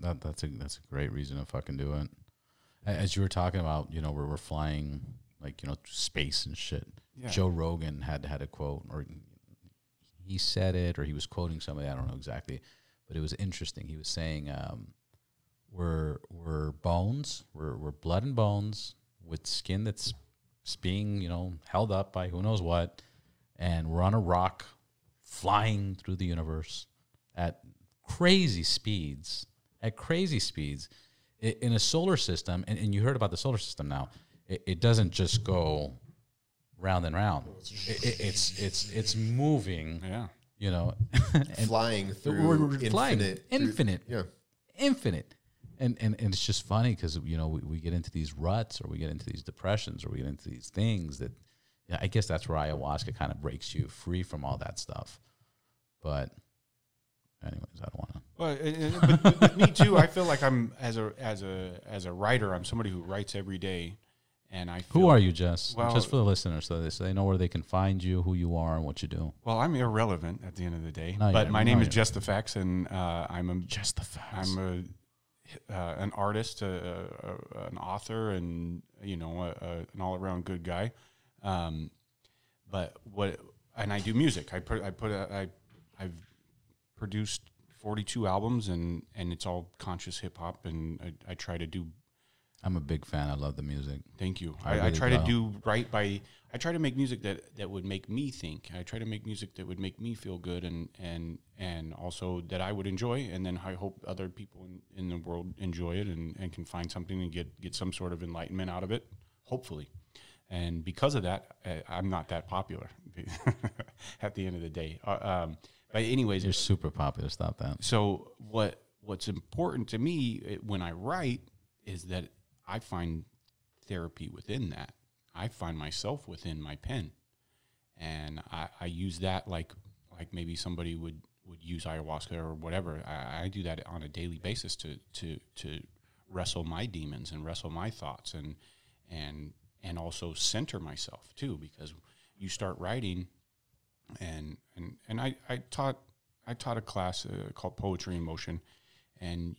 That, that's a that's a great reason to fucking do it. As you were talking about, you know, where we're flying like you know space and shit. Yeah. Joe Rogan had had a quote, or he said it, or he was quoting somebody. I don't know exactly, but it was interesting. He was saying, um, "We're we're bones, we're we're blood and bones with skin that's s- being you know held up by who knows what, and we're on a rock flying through the universe at crazy speeds, at crazy speeds in a solar system. And, and you heard about the solar system now. It, it doesn't just go round and round. It, it, it's it's it's moving. Yeah, You know, Flying through we're, we're infinite, flying through- infinite, yeah. infinite. And, and, and it's just funny because you know we, we get into these ruts or we get into these depressions or we get into these things that I guess that's where ayahuasca kind of breaks you free from all that stuff. But anyways, I don't want to. well, but, but me too. I feel like I'm as a as a as a writer. I'm somebody who writes every day, and I feel, Who are you, Jess? Well- Just for the listeners, so they, so they know where they can find you, who you are, and what you do. Well, I'm irrelevant at the end of the day. No, but my name is Jess the Facts, and uh, I'm a Jess the Facts. I'm a uh, an artist, a, a, an author, and you know, a, an all around good guy. Um, but what and I do music. I put I put a, I I've produced 42 albums, and and it's all conscious hip hop, and I, I try to do I'm a big fan. I love the music. Thank you. I I, I try do. to do right by. I try to make music that that would make me think. I try to make music that would make me feel good, and and and also that I would enjoy. And then I hope other people in, in the world enjoy it and, and can find something and get get some sort of enlightenment out of it. Hopefully, and because of that, I, I'm not that popular. at the end of the day, uh, um, but anyways, You're super popular. Stop that. so what what's important to me eh, when I write is that I find therapy within that. I find myself within my pen, and I, I use that like like maybe somebody would would use ayahuasca or whatever. I, I do that on a daily basis to to to wrestle my demons and wrestle my thoughts and and and also center myself too because you start writing and and and I, I taught I taught a class uh, called Poetry in Motion, and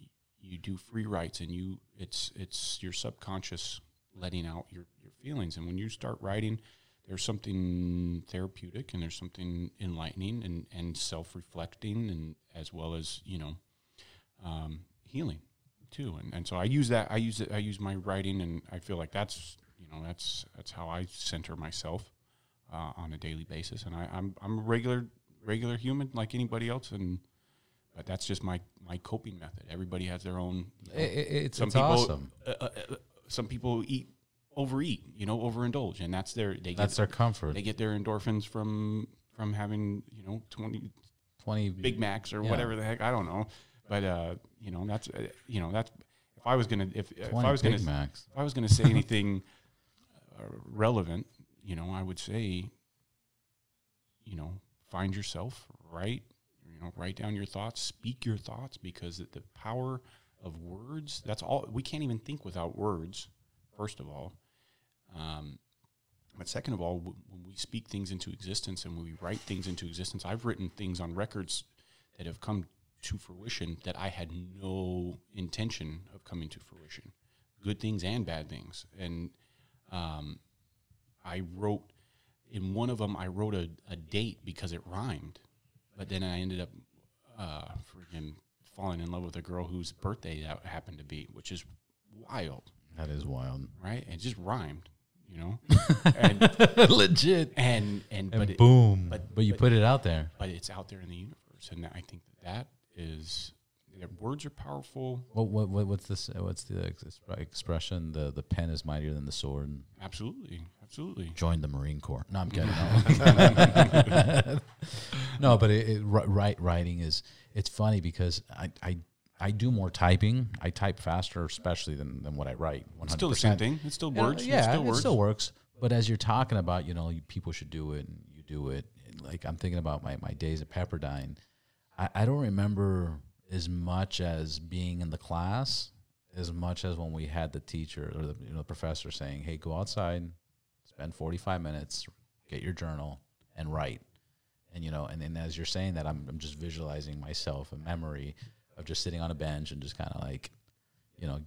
you do free writes, and you it's it's your subconscious letting out your your feelings, and when you start writing, there's something therapeutic and there's something enlightening and and self reflecting, and as well as you know, um, healing too, and and so I use that I use it I use my writing, and I feel like that's you know that's that's how I center myself uh, on a daily basis, and I, I'm I'm a regular regular human like anybody else, and but that's just my my coping method. Everybody has their own. you know, it's some it's people, awesome. uh, uh, uh, some people eat overeat, you know, overindulge, and that's their they That's get, their comfort. they get their endorphins from from having you know twenty Twenty Big Macs or Yeah. whatever the heck I don't know, but uh, you know that's uh, you know that's if I was gonna if, if I was gonna Macs. if I was gonna say anything uh, relevant, you know, I would say, you know, find yourself, write, you know, write down your thoughts, speak your thoughts, because the power of words. That's all. We can't even think without words. First of all, um, but second of all, w- when we speak things into existence and when we write things into existence, I've written things on records that have come to fruition that I had no intention of coming to fruition, good things and bad things. And um, I wrote in one of them, I wrote a, a date because it rhymed, but then I ended up uh, freaking falling in love with a girl whose birthday that happened to be, which is wild, That is wild. right? It just rhymed, you know, and Legit. and and, And but it, boom. but- But, you put it out there. but it's out there in the universe, and I think that that is words are powerful. What, what, what what's this? uh, What's the ex- expression? The the pen is mightier than the sword. Absolutely, absolutely. Join the Marine Corps. No, I'm kidding. No, no but it, it, ri- write, writing is it's funny because I, I I do more typing. I type faster, especially than, than what I write. 100%. It's still the same thing. It's still You know, words. yeah, it's still it words. still works. But as you're talking about, you know, you, people should do it, and you do it. and, Like I'm thinking about my, my days at Pepperdine. I, I don't remember as much as being in the class, as much as when we had the teacher or the you know professor saying, "Hey, go outside, spend 45 minutes, get your journal, and write." And you know, and then as you're saying that, I'm I'm just visualizing myself a memory of just sitting on a bench and just kind of like, you know,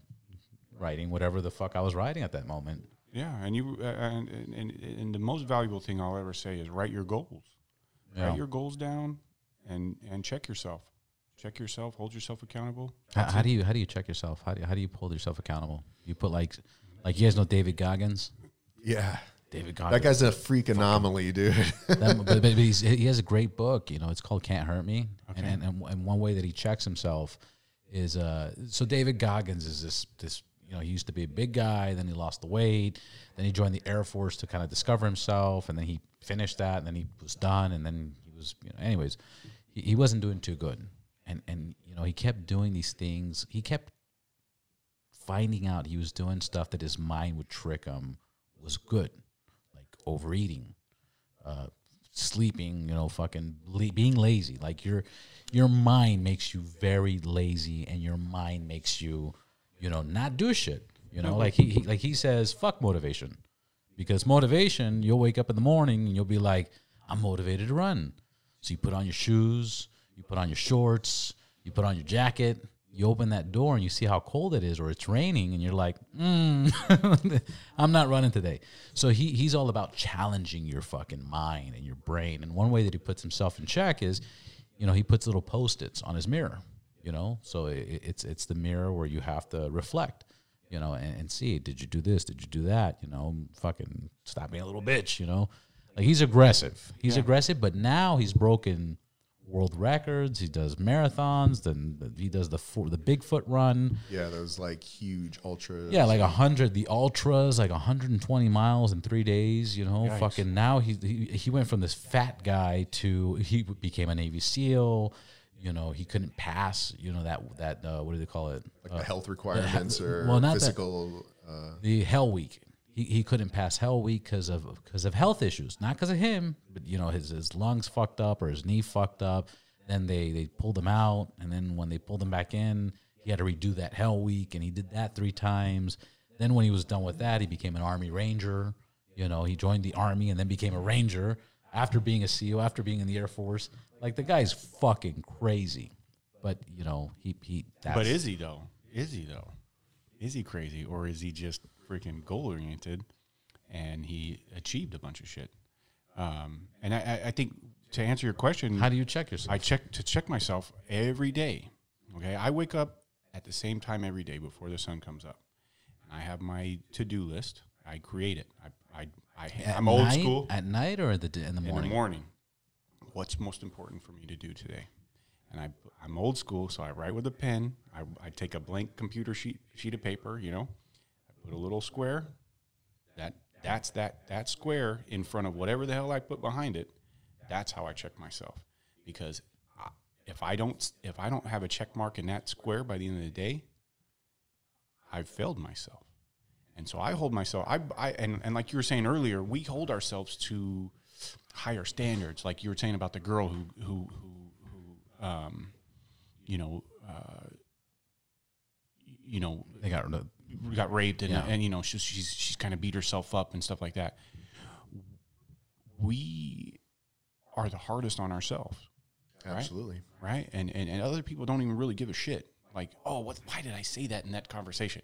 writing whatever the fuck I was writing at that moment. Yeah, and you uh, and, and and the most valuable thing I'll ever say is write your goals. Yeah. Write your goals down, and and check yourself. Check yourself. Hold yourself accountable. How, how do you how do you check yourself? How do you, how do you hold yourself accountable? You put like like you guys know David Goggins. Yeah. David Goggins. That guy's a freak anomaly, dude. That- but, but, but he's, he has a great book. You know, it's called Can't Hurt Me. And, and and and one way that he checks himself is uh. So David Goggins is this this. You know, he used to be a big guy. Then he lost the weight. Then he joined the Air Force to kind of discover himself. And then he finished that. And then he was done. And then he was, you know, anyways, he, he wasn't doing too good. And and you know, he kept doing these things. He kept finding out he was doing stuff that his mind would trick him was good, like overeating, uh, sleeping, you know, fucking being lazy. Like your your mind makes you very lazy, and your mind makes you, you know, not do shit. You know, like he, he like he says, fuck motivation, because motivation, you'll wake up in the morning and you'll be like, I'm motivated to run. So you put on your shoes, you put on your shorts, you put on your jacket, you open that door and you see how cold it is or it's raining and you're like, mm, I'm not running today. So he, he's all about challenging your fucking mind and your brain. And one way that he puts himself in check is, you know, he puts little post-its on his mirror, you know, so it, it's, it's the mirror where you have to reflect, you know, and, and see, did you do this? Did you do that? You know, fucking stop being a little bitch, you know, like he's aggressive. He's aggressive, but now he's broken world records. He does marathons. Then he does the four, the Bigfoot run. yeah, those like huge ultras. Yeah, like a hundred, the ultras, like 120 miles in three days. You know, Yikes. fucking. Now he, he he went from this fat guy to he became a Navy SEAL. You know, he couldn't pass. You know that that uh, what do they call it? like the health requirements or well, not that- physical. uh, the Hell Week. He, he couldn't pass Hell Week because of because of health issues, not because of him, but you know his his lungs fucked up or his knee fucked up. Then they they pulled him out, and then when they pulled him back in, he had to redo that Hell Week, and he did that three times. Then when he was done with that, he became an Army Ranger. You know, he joined the Army and then became a Ranger after being a SEAL, after being in the Air Force. Like the guy's fucking crazy, but you know he he. But is he though? Is he though? Is he crazy or is he just freaking goal oriented and he achieved a bunch of shit? Um, and I, I- think to answer your question, how do you check yourself? I check to check myself every day. Okay, I wake up at the same time every day before the sun comes up, and I have my to do list. I create it. I, I, I, I'm old night- school. At night or the, d- in the morning? in the morning. What's most important for me to do today? And I, I'm old school, so I write with a pen. I, I take a blank computer sheet sheet of paper, you know. Put a little square that that's that that square in front of whatever the hell I put behind it. That's how I check myself because if I don't if I don't have a check mark in that square by the end of the day, I've failed myself. And so I hold myself I, I and, and like you were saying earlier, we hold ourselves to higher standards. Like you were saying about the girl who who who, who um, you know, uh, you know, They got got raped and, Yeah. and you know she's she's she's kind of beat herself up and stuff like that. We are the hardest on ourselves, Absolutely. right? And, and and other people don't even really give a shit. Like, oh, what? Why did I say that in that conversation?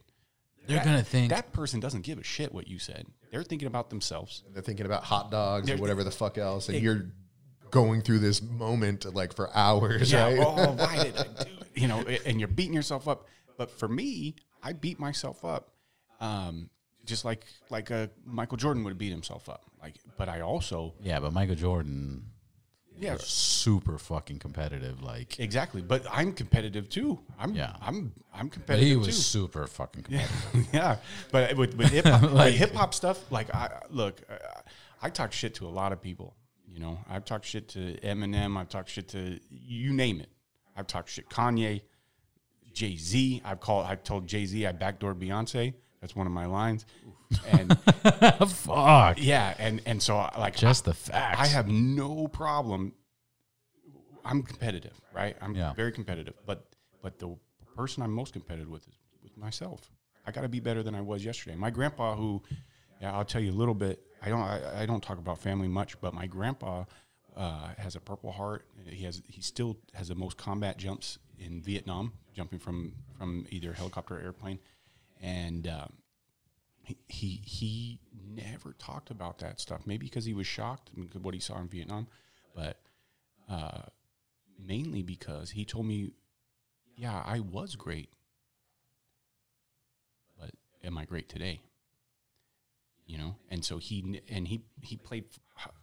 They're That- gonna think that person doesn't give a shit what you said. They're thinking about themselves. They're thinking about hot dogs or They're- whatever the fuck else, and you're going through this moment like for hours, Yeah. right? Oh, why did I do? it? You know, and you're beating yourself up. But for me, I beat myself up, um, just like like uh, Michael Jordan would beat himself up. Like, but I also Yeah, but Michael Jordan yeah was super fucking competitive. Like exactly. But I'm competitive too. I'm Yeah. I'm I'm but competitive he was too. super fucking competitive. yeah, but with, with hip hop, Like- hip hop stuff, like I look, uh, I talk shit to a lot of people. You know, I've talked shit to Eminem. I've talked shit to you name it. I've talked shit Kanye, Jay Z. I've called. I've told Jay Z I backdoored Beyonce. That's one of my lines. And Fuck. yeah, and and so like Jess the Facts. I have no problem. I'm competitive, right? I'm Yeah. very competitive, but but the person I'm most competitive with is with myself. I got to be better than I was yesterday. My grandpa, who, yeah, I'll tell you a little bit. I don't I, I don't talk about family much, but my grandpa uh, has a Purple Heart. He has he still has the most combat jumps in Vietnam, jumping from from either helicopter or airplane, and. Um, he, he never talked about that stuff. Maybe because he was shocked what he saw in Vietnam, but uh, mainly because he told me, "Yeah, I was great, but am I great today?" You know, and so he and he he played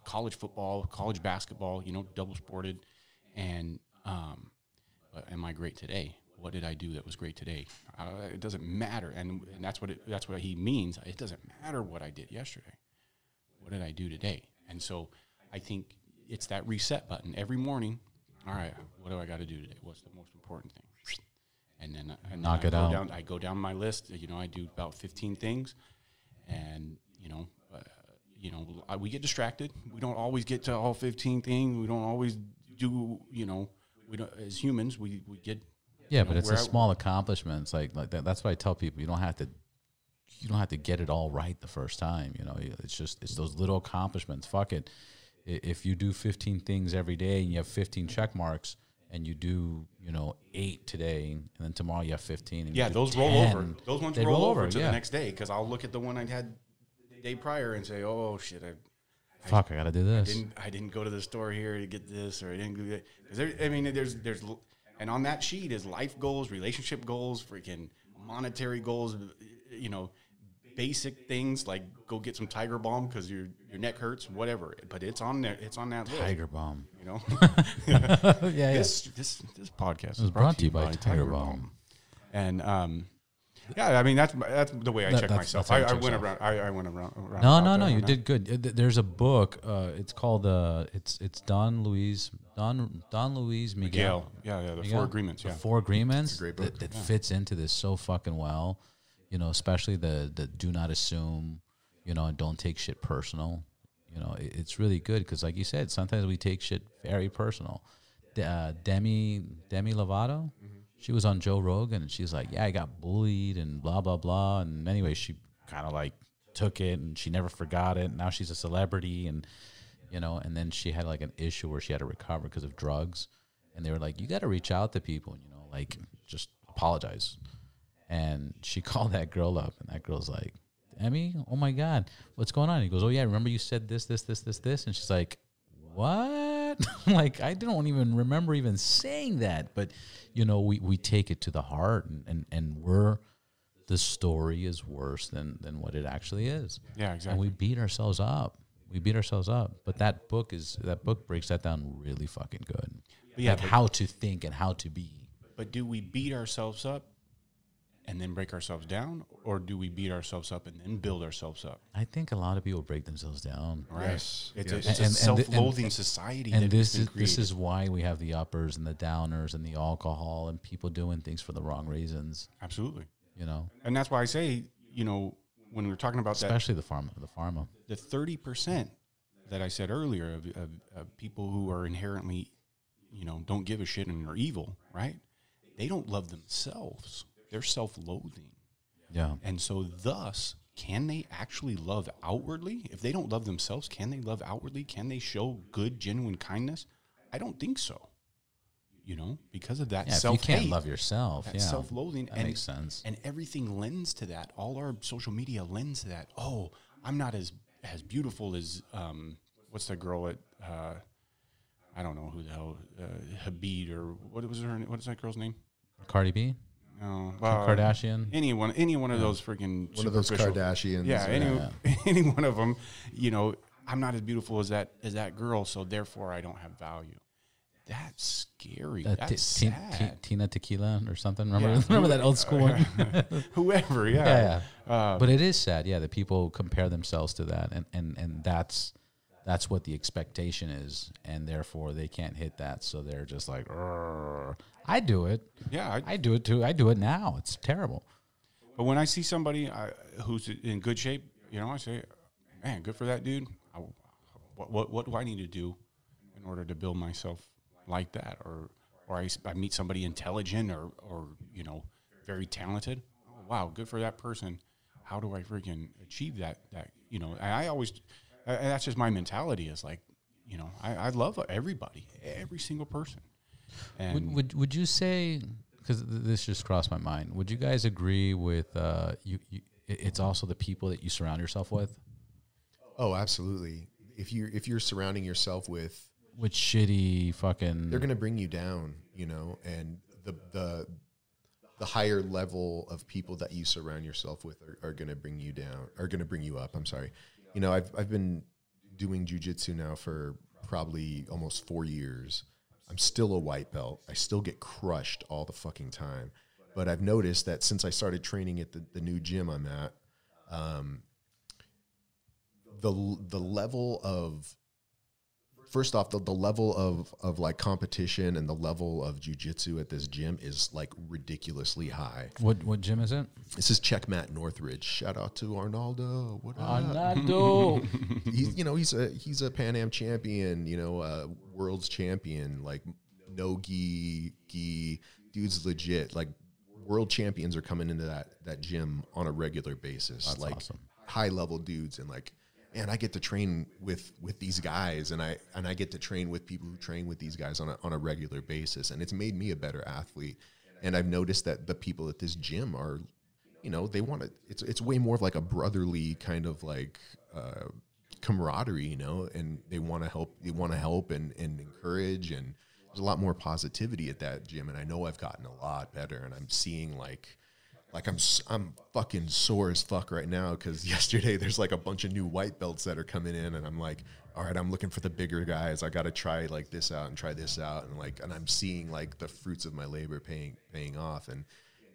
college football, college basketball. You know, double sported, and um, am I great today? What did I do that was great today? Uh, it doesn't matter, and, and that's what it, that's what he means. It doesn't matter what I did yesterday. What did I do today? And so I think it's that reset button every morning. All right, what do I got to do today? What's the most important thing? And then and Knock then it I go out. Down, I go down my list. You know, I do about fifteen things, and you know, uh, you know, I- we get distracted. We don't always get to all fifteen things. We don't always do. You know, we don't as humans. We we get Yeah, you but know, it's a small accomplishments. Like like that, that's what I tell people. You don't have to you don't have to get it all right the first time. You know, it's just it's those little accomplishments. Fuck it. If you do 15 things every day and you have 15 check marks, and you do you know eight today, and then tomorrow you have 15. And Yeah, those roll 10, over. Those ones they roll, over to yeah. the next day because I'll look at the one I had the day prior and say, "Oh shit, I Fuck, I gotta do this. I didn't I didn't go to the store here to get this or I didn't do that." There, I mean, there's there's and on that sheet is life goals, relationship goals, freaking monetary goals, you know, basic things like go get some Tiger Balm because your your neck hurts, whatever. But it's on there. It's on that list. Tiger Balm. You know, yeah, yeah. this this this podcast was brought to you by Tiger Balm. And um, yeah, I mean that's that's the way I That- check myself. I, I went yourself. around. I, I went around. around No, no, no. You that. did good. There's a book. Uh, it's called uh, it's it's Don Luis Don Don Luis Miguel. Miguel. Yeah, yeah. The Miguel? four agreements. The Yeah. four agreements. great that, book. that fits into this so fucking well. You know, especially the the do not assume. You know, and don't take shit personal. You know, it, it's really good because, like you said, sometimes we take shit very personal. Uh, Demi Demi Lovato, she was on Joe Rogan and she's like, "Yeah, I got bullied and blah blah blah." And anyway, she kind of like took it and she never forgot it. Now she's a celebrity and you know, and then she had like an issue where she had to recover because of drugs, and they were like, "You got to reach out to people, you know, like just apologize." And she called that girl up, and that girl's like, "Emmy, oh my god, what's going on?" He goes, "Oh yeah, remember you said this, this, this, this, this," and she's like, "What?" like I don't even remember even saying that, but you know, we we take it to the heart, and and, and we're the story is worse than than what it actually is Yeah, exactly. and we beat ourselves up. We beat ourselves up. But that book is that book breaks that down really fucking good. yeah, like how to think and how to be. But do we beat ourselves up and then break ourselves down, or do we beat ourselves up and then build ourselves up? I think a lot of people break themselves down. Right. Yes, It's yes. a, it's And- a and- self-loathing and- society. And this is been this is why we have the uppers and the downers and the alcohol and people doing things for the wrong reasons. absolutely, You know, and that's why I say, you know, when we're talking about that especially the pharma. The pharma. the 30% that I said earlier of, of, of people who are inherently, you know, don't give a shit and are evil, right? They don't love themselves. They're self loathing. Yeah. And so, thus, can they actually love outwardly? If they don't love themselves, can they love outwardly? Can they show good, genuine kindness? I don't think so. You know, because of that Yeah, if you can't love yourself, that yeah, self-loathing that and, makes sense. and everything lends to that all our social media lends to that oh i'm not as as beautiful as um what's that girl at uh i don't know who the hell uh, habib or what was her what is that girl's name Cardi B, no Kim Kardashian. any one any one of those freaking One of those superficial- Kardashians. yeah, any, Yeah. any one of them you know i'm not as beautiful as that as that girl so therefore i don't have value that's scary Uh, that's Ti- Ti- sad. Tina Tequila or something. Remember, Yeah. remember that old school one? whoever yeah, yeah, yeah. Uh, but it is sad, yeah, that people compare themselves to that, and and and that's that's what the expectation is, and therefore they can't hit that, so they're just like. I do it, yeah I, I do it too, I do it now. It's terrible. But when I see somebody I, who's in good shape, you know, I say, "Man, good for that dude." I, what, what what do I need to do in order to build myself like that? Or or I, I meet somebody intelligent or or you know very talented. Oh, wow, good for that person. How do I freaking achieve that? That you know, I always and that's just my mentality is like, you know, I, I love everybody, every single person. And Would, would would you say because this just crossed my mind? Would you guys agree with uh, you, you? It's also the people that you surround yourself with. Oh, absolutely. If you if you're surrounding yourself with, With shitty fucking. they're going to bring you down, you know, and the the the higher level of people that you surround yourself with are, are going to bring you down, are going to bring you up. I'm sorry. You know, I've I've been doing jujitsu now for probably almost four years. I'm still a white belt. I still get crushed all the fucking time. But I've noticed that since I started training at the, the new gym I'm at, um, the the level of first off the, the level of of like competition and the level of jujitsu at this gym is like ridiculously high. what what gym is it? This is Checkmat Northridge. Shout out to Arnaldo. What? Arnaldo. he's you know he's a he's a Pan Am champion. You know, uh, world's champion. Like no gi gi dude's legit. Like world champions are coming into that that gym on a regular basis. That's like awesome. high level dudes and like man, I get to train with with these guys and I and I get to train with people who train with these guys on a on a regular basis and it's made me a better athlete. And I've noticed that the people at this gym are you know, they want to it's it's way more of like a brotherly kind of like uh camaraderie, you know, and they want to help they want to help and and encourage and there's a lot more positivity at that gym and I know I've gotten a lot better and I'm seeing like like I'm I'm fucking sore as fuck right now because yesterday there's like a bunch of new white belts that are coming in and I'm like, all right, I'm looking for the bigger guys. I got to try like this out and try this out and like and I'm seeing like the fruits of my labor paying paying off and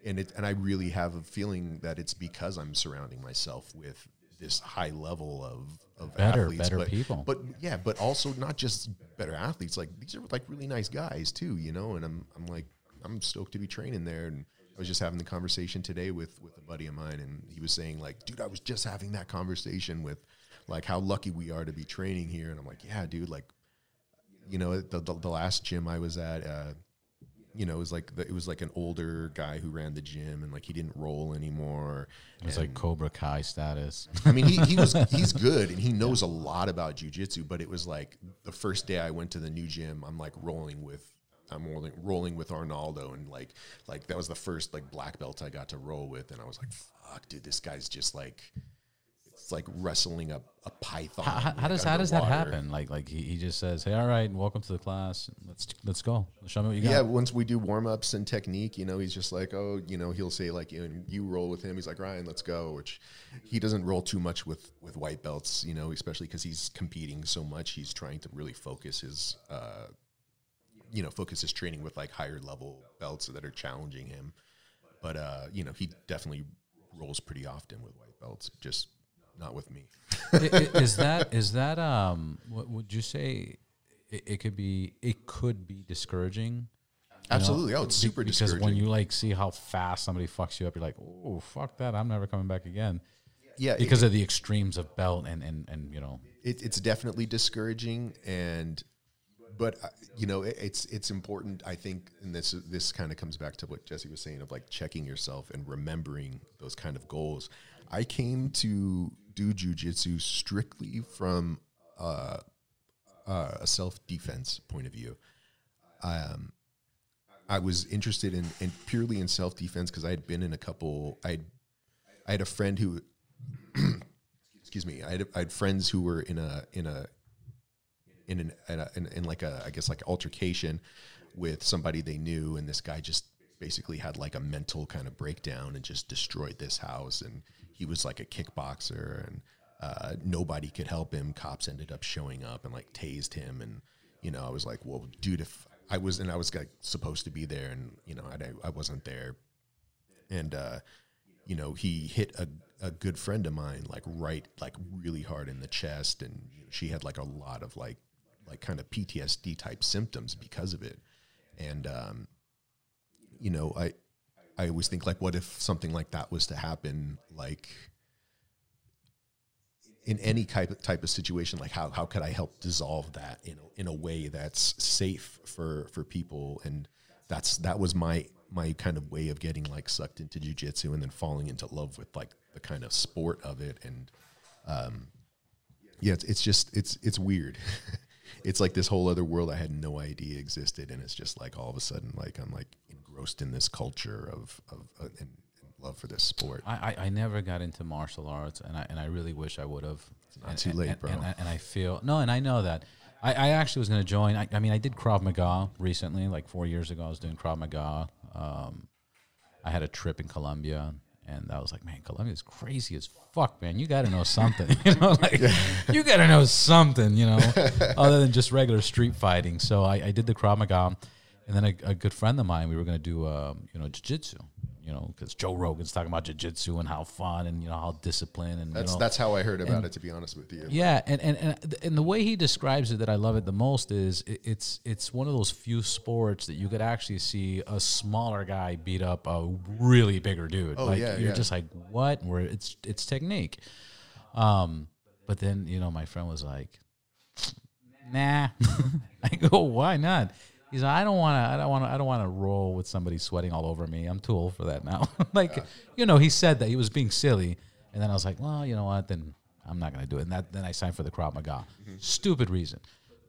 and it and I really have a feeling that it's because I'm surrounding myself with this high level of of Better- athletes, better but, people. But yeah, but also not just better athletes. Like these are like really nice guys too, you know. And I'm I'm like I'm stoked to be training there. And I was just having the conversation today with with a buddy of mine, and he was saying like, dude, I was just having that conversation with like how lucky we are to be training here. And I'm like, yeah, dude, like you know the the, the last gym I was at. uh you know, it was like the, it was like an older guy who ran the gym, and like he didn't roll anymore. It was like Cobra Kai status. I mean, he, he was he's good and he knows a lot about jujitsu, but it was like the first day I went to the new gym, I'm like rolling with I'm rolling rolling with Arnaldo and like like that was the first like black belt I got to roll with, and I was like, fuck, dude, this guy's just like it's like wrestling a, a python. How, how, like, does how does that happen? Like like he, he just says, "Hey, all right, welcome to the class. Let's let's go. Show me what you got." Yeah, once we do warm ups and technique, you know, he's just like, oh, you know, he'll say like, you, you roll with him. He's like, Ryan, let's go. Which he doesn't roll too much with with white belts, you know, especially because he's competing so much. He's trying to really focus his, uh, you know, focus his training with like higher level belts that are challenging him. but uh, you know, he definitely rolls pretty often with white belts, just not with me. Is that is that um? What would you say? It, it could be. It could be discouraging. you know? Absolutely. Oh, it's super because discouraging. when you like see how fast somebody fucks you up, you're like, oh fuck that! I'm never coming back again. yeah, it- Because of the extremes of belt and and and you know. it, it's definitely discouraging and but uh, you know it, it's it's important i think and this this kind of comes back to what jesse was saying of like checking yourself and remembering those kind of goals. I came to do jujitsu strictly from uh, uh, a self-defense point of view. Um, i was interested in, in purely in self-defense because i had been in a couple i i had a friend who excuse me I had, I had friends who were in a in a in an in, a, in, in like a I guess like altercation with somebody they knew and this guy just basically had like a mental kind of breakdown and just destroyed this house and he was like a kickboxer and uh, nobody could help him. Cops ended up showing up and like tased him and you know I was like well dude if I was and I was like supposed to be there and you know I, I wasn't there. And uh, you know he hit a, a good friend of mine like right like really hard in the chest and she had like a lot of like like kind of PTSD type symptoms because of it. And um, you know I I always think like what if something like that was to happen like in any type of, type of situation like how, how could I help dissolve that in a, in a way that's safe for for people? And that's that was my my kind of way of getting like sucked into jujitsu and then falling into love with like the kind of sport of it. And um yeah it's, it's just it's it's weird it's like this whole other world I had no idea existed and it's just like all of a sudden like I'm like engrossed in this culture of of uh, and, and love for this sport I, I, I never got into martial arts, and I and I really wish I would have. It's not and, too late, and, bro. And, I- and I feel no, and I know that. I, I actually was going to join. I, I mean, I did Krav Maga recently, like four years ago. I was doing Krav Maga. Um, I had a trip in Colombia, and I was like, man, Colombia is crazy as fuck, man. You got to know something, you know, like you got to know something, you know, other than just regular street fighting. So I, I did the Krav Maga, and then a, a good friend of mine, we were going to do, um, you know, jiu-jitsu. You know, because Joe Rogan's talking about jiu-jitsu and how fun and you know how disciplined and that's you know, that's how I heard about it to be honest with you yeah, and, and and and the way he describes it that I love it the most is it, it's it's one of those few sports that you could actually see a smaller guy beat up a really bigger dude. Oh, like yeah, you're yeah. just like what? Where it's it's technique. Um, but then you know my friend was like, "Nah." I go, "Why not?" He's like, "I don't want to. I don't want to. I don't want to roll with somebody sweating all over me. I'm too old for that now." like, you know, he said that he was being silly, and then I was like, "Well, you know what? Then I'm not going to do it." And that then I signed for the Krav Maga. Stupid reason.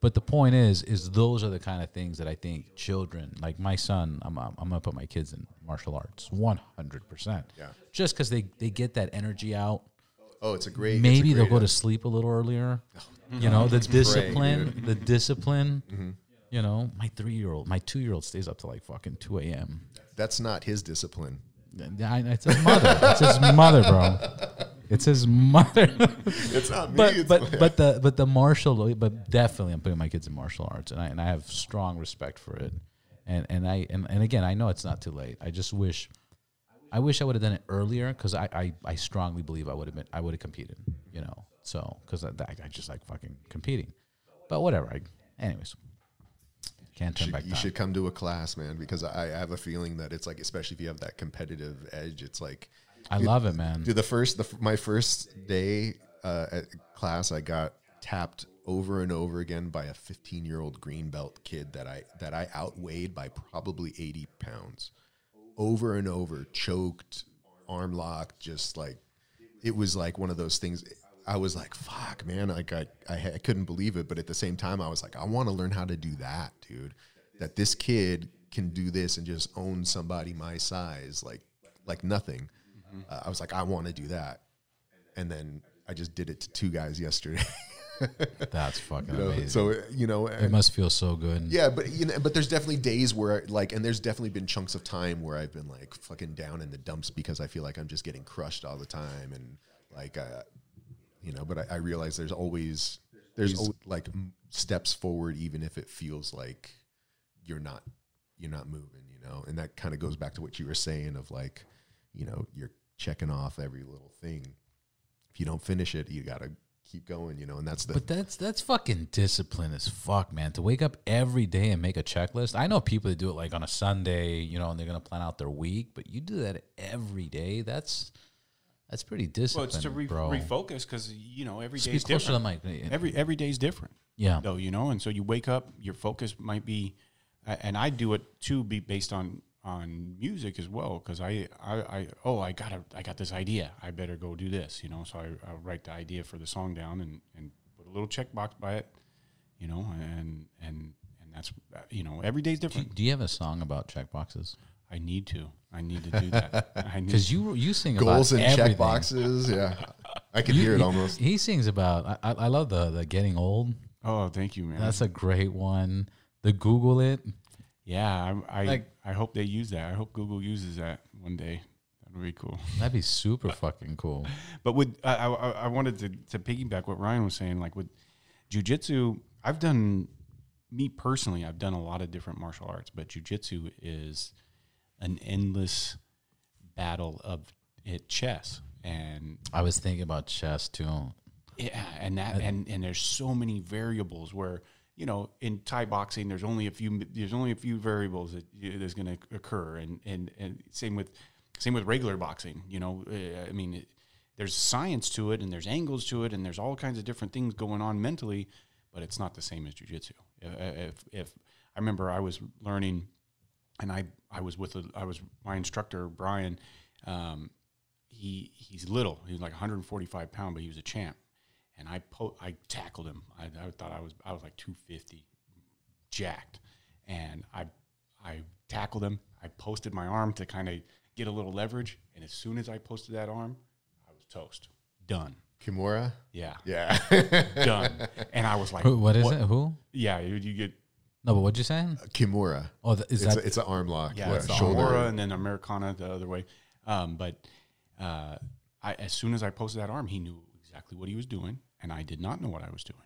But the point is, is those are the kind of things that I think children, like my son, I'm, I'm, I'm gonna put my kids in martial arts, 100. percent Yeah. Just because they they get that energy out, oh it's a great it's a maybe they'll great, go to sleep a little earlier. You know, the discipline, the discipline. Mm-hmm. You know, my three year old, my two year old stays up till like fucking two a.m. that's not his discipline It's his mother. it's his mother, bro. It's his mother. it's not me but but but the but the martial but definitely I'm putting my kids in martial arts and I and I have strong respect for it. And and I and, and again I know it's not too late. I just wish I wish I would have done it earlier because I, I, I strongly believe I would have been I would have competed, you know. So because I, I just like fucking competing, but whatever. I, anyways, can't turn should- back you time. should come to a class, man, because I, I have a feeling that it's like, especially if you have that competitive edge, it's like, I love it, man. dude, the first, the, my first day uh, at class, I got tapped over and over again by a 15 year old green belt kid that I that I outweighed by probably 80 pounds, over and over, choked, arm locked, just like it was like one of those things. I was like, "Fuck, man!" Like I, I, I couldn't believe it, but at the same time, I was like, "I want to learn how to do that, dude. That this kid can do this and just own somebody my size, like, like nothing." Uh, I was like, "I want to do that," and then I just did it to two guys yesterday. That's fucking You know, amazing. so you know, it must feel so good. yeah, but you know, but there's definitely days where like, and there's definitely been chunks of time where I've been like fucking down in the dumps because I feel like I'm just getting crushed all the time, and like, uh, you know, but I, I realize there's always there's al- like steps forward, even if it feels like you're not you're not moving, you know. And that kind of goes back to what you were saying of like, you know, you're checking off every little thing. If you don't finish it, you got to keep going, you know. And that's the But that's that's fucking discipline as fuck, man. To wake up every day and make a checklist. I know people that do it like on a Sunday, you know, and they're gonna plan out their week. But you do that every day. That's that's pretty Well, disciplined, it's to re- bro. refocus because you know every day is closer to the different. mic. Every every day is different. Yeah. though you know and so you wake up your focus might be and i do it too be based on on music as well because I, I i oh i got a i got this idea i better go do this you know so i i write the idea for the song down and and put a little checkbox by it you know and and and that's uh, you know every day's Do, different do you have a song about check boxes? I need to i need to do that i need Because you you sing goals about and check boxes. Yeah, I can You- hear it almost. He sings about. I, I I love the the getting old. oh thank you man That's a great one. The Google it. yeah i I, Like- I hope they use that i hope google uses that one day that would be cool That'd be super fucking cool. But with I, I, I wanted to, to piggyback what Ryan was saying. Like with jujitsu, I've done me personally. I've done a lot of different martial arts, but jujitsu is an endless battle of it chess and I was thinking about chess too. yeah, and that and and there's so many variables where you know in Thai boxing there's only a few there's only a few variables that you, there's going to occur, and and and same with same with regular boxing. You know, uh, I mean, it, there's science to it, and there's angles to it, and there's all kinds of different things going on mentally, but it's not the same as jujitsu. If, if if I remember, I was learning, and I I was with a, I was my instructor Brian. Um, he he's little. He was like 145 pound, but he was a champ. And I po- I tackled him. I, I thought I was I was like 250, jacked, and I I tackled him. I posted my arm to kind of get a little leverage, and as soon as I posted that arm, I was toast, done. Kimura. Yeah, Yeah. done. And I was like, Who, what is it? Who? Yeah, you, you get No, but what'd you say? Kimura. Oh, th- is It's, that a, it's an arm lock. Yeah, Yeah, it's the shoulder. Aura and then Americana the other way. Um, but uh, I, as soon as I posted that arm, he knew exactly what he was doing, and I did not know what I was doing,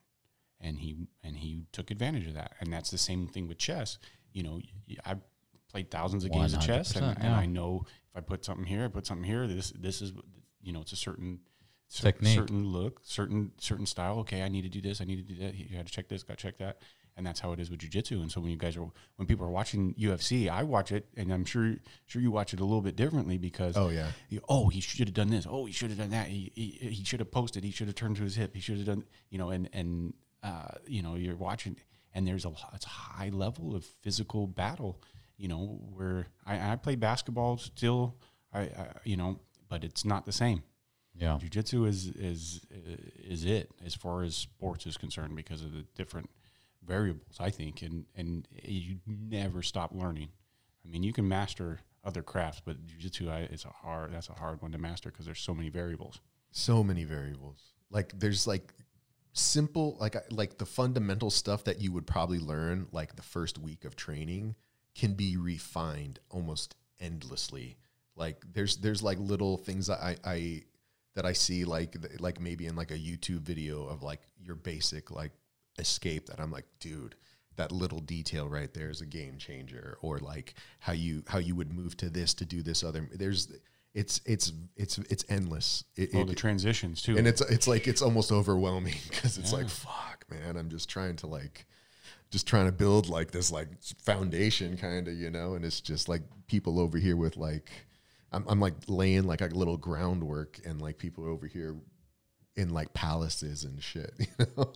and he and he took advantage of that. And that's the same thing with chess. You know, I've played thousands of games of chess, and, 100%, and. I know if I put something here, I put something here. This this is you know, it's a certain. cer- Technique. certain look, certain certain style. Okay, I need to do this. I need to do that. You got to check this. Got to check that. And that's how it is with jujitsu. And so when you guys are when people are watching UFC, I watch it, and I'm sure sure you watch it a little bit differently because Oh, yeah. you- oh he should have done this. Oh he should have done that. He he, he should have posted. He should have turned to his hip. He should have done you know. And and uh, you know you're watching, and there's a it's a high level of physical battle. You know where I, I play basketball still. I, I you know, but it's not the same yeah. jiu-jitsu is is is it as far as sports is concerned because of the different variables i think and and you never stop learning i mean you can master other crafts but jiu-jitsu it's a hard that's a hard one to master because there's so many variables so many variables. Like there's like simple like like the fundamental stuff that you would probably learn like the first week of training can be refined almost endlessly. Like there's there's like little things that I I that I see like like maybe in like a YouTube video of like your basic like escape that I'm like dude that little detail right there is a game changer. Or like how you how you would move to this to do this other there's it's it's it's it's endless. It, oh it- the transitions too. And it's it's like it's almost overwhelming because it's like fuck man i'm just trying to like just trying to build like this like foundation kind of you know? And it's just like people over here with like I'm, I'm like laying like a little groundwork and like people over here in like palaces and shit you know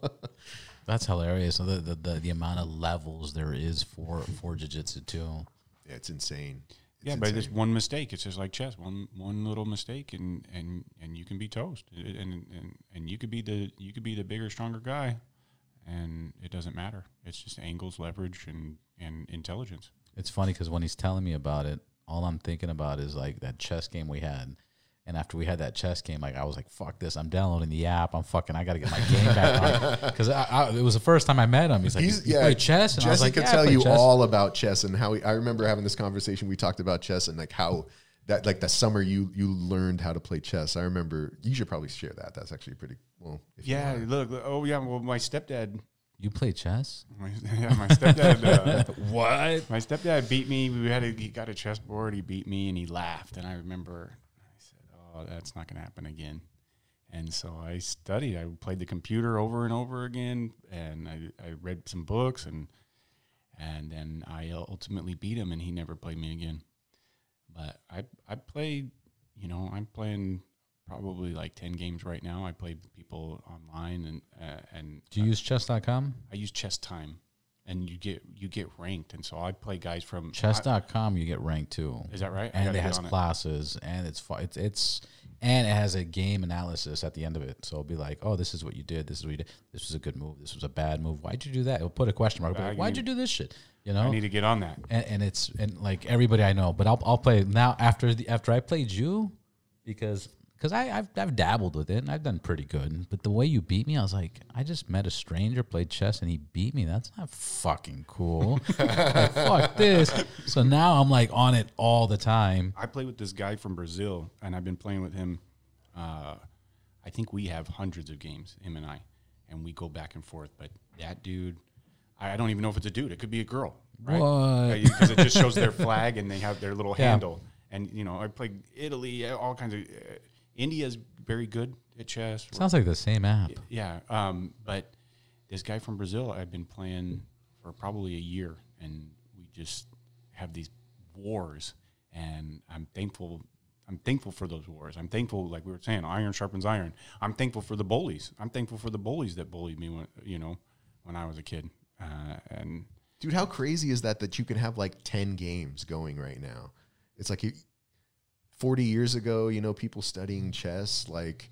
That's hilarious. So the, the, the, the amount of levels there is for, for jiu-jitsu too. yeah, it's insane It's yeah but insane. it's one mistake it's just like chess one one little mistake and and and you can be toast and and and you could be the you could be the bigger stronger guy and it doesn't matter it's just angles leverage and and intelligence It's funny because when he's telling me about it, all I'm thinking about is like that chess game we had. And after we had that chess game, like I was like, "Fuck this! I'm downloading the app. I'm fucking. I got to get my game back on." Because I, I, it was the first time I met him. He's like, He's "You yeah, play chess?" And Jesse I was like, could "Yeah, tell play you chess." all about chess and how he, I remember having this conversation. We talked about chess and like how that like the summer you you learned how to play chess. I remember you should probably share that. That's actually pretty well. If Yeah, wanna. look, look, oh yeah. Well, my stepdad You play chess? My, yeah, my stepdad. Uh, What? my stepdad beat me. We had a, he got a chessboard. He beat me and he laughed. And I remember I said, "Oh, that's not going to happen again." And so I studied. I played the computer over and over again, and I, I read some books, and and then I ultimately beat him, and he never played me again. But I I played, you know, I'm playing probably like ten games right now. I play people online, and uh, and Do you use chess.com? I use Chess Time, and you get you get ranked, and so I play guys from I- Chess.com, you get ranked too. is that right? And it has on it. classes and it's it's it's and it has a game analysis at the end of it. So it'll be like, oh, this is what you did. This is what you did. This was a good move. This was a bad move. Why'd you do that? It'll put a question mark. It'll be I like, Why'd you do this shit? You know, I need to get on that. And, and it's and like everybody I know, but I'll I'll play now after the after I played you because because I I've, I've dabbled with it and I've done pretty good. But the way you beat me, I was like, I just met a stranger, played chess, and he beat me. That's not fucking cool. like, fuck this. So now I'm like on it all the time. I play with this guy from Brazil, and I've been playing with him. Uh, I think we have hundreds of games, him and I, and we go back and forth. But that dude, I, I don't even know if it's a dude. It could be a girl, right? Because it just shows their flag and they have their little Yeah. handle. And you know, I play Italy, uh, all kinds of. Uh, India's very good at chess. Sounds like the same app. Yeah, um, but this guy from Brazil, I've been playing for probably a year, and we just have these wars, and I'm thankful. I'm thankful for those wars. I'm thankful, like we were saying, iron sharpens iron. I'm thankful for the bullies. I'm thankful for the bullies that bullied me when you know when I was a kid, uh, and Dude, how crazy is that that you can have like 10 games going right now? It's like you, 40 years ago, you know, people studying chess, like,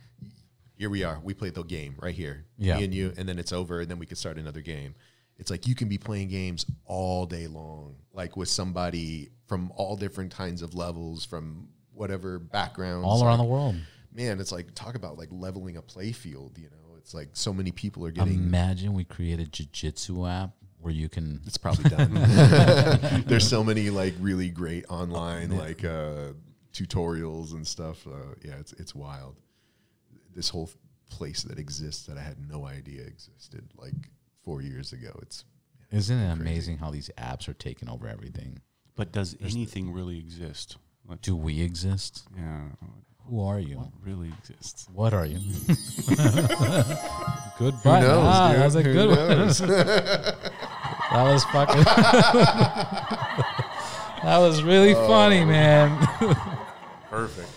here we are. We played the game right here. Yeah. Me and you, and then it's over, and then we can start another game. It's like you can be playing games all day long, like with somebody from all different kinds of levels, from whatever backgrounds. All around the world. Man, it's like, talk about like leveling a play field, you know? It's like so many people are getting. Imagine we create a jiu-jitsu app where you can It's probably done. There's so many like really great online like uh, tutorials and stuff. Uh, yeah, it's it's wild. This whole place that exists that I had no idea existed like four years ago. It's Isn't it amazing how these apps are taking over everything? but does anything really exist? Like, Do we exist? yeah, Who are you? what really exists? What are you? good button. knows, ah, dude? That was a Who good one. That was fucking. that was really funny, man. Perfect.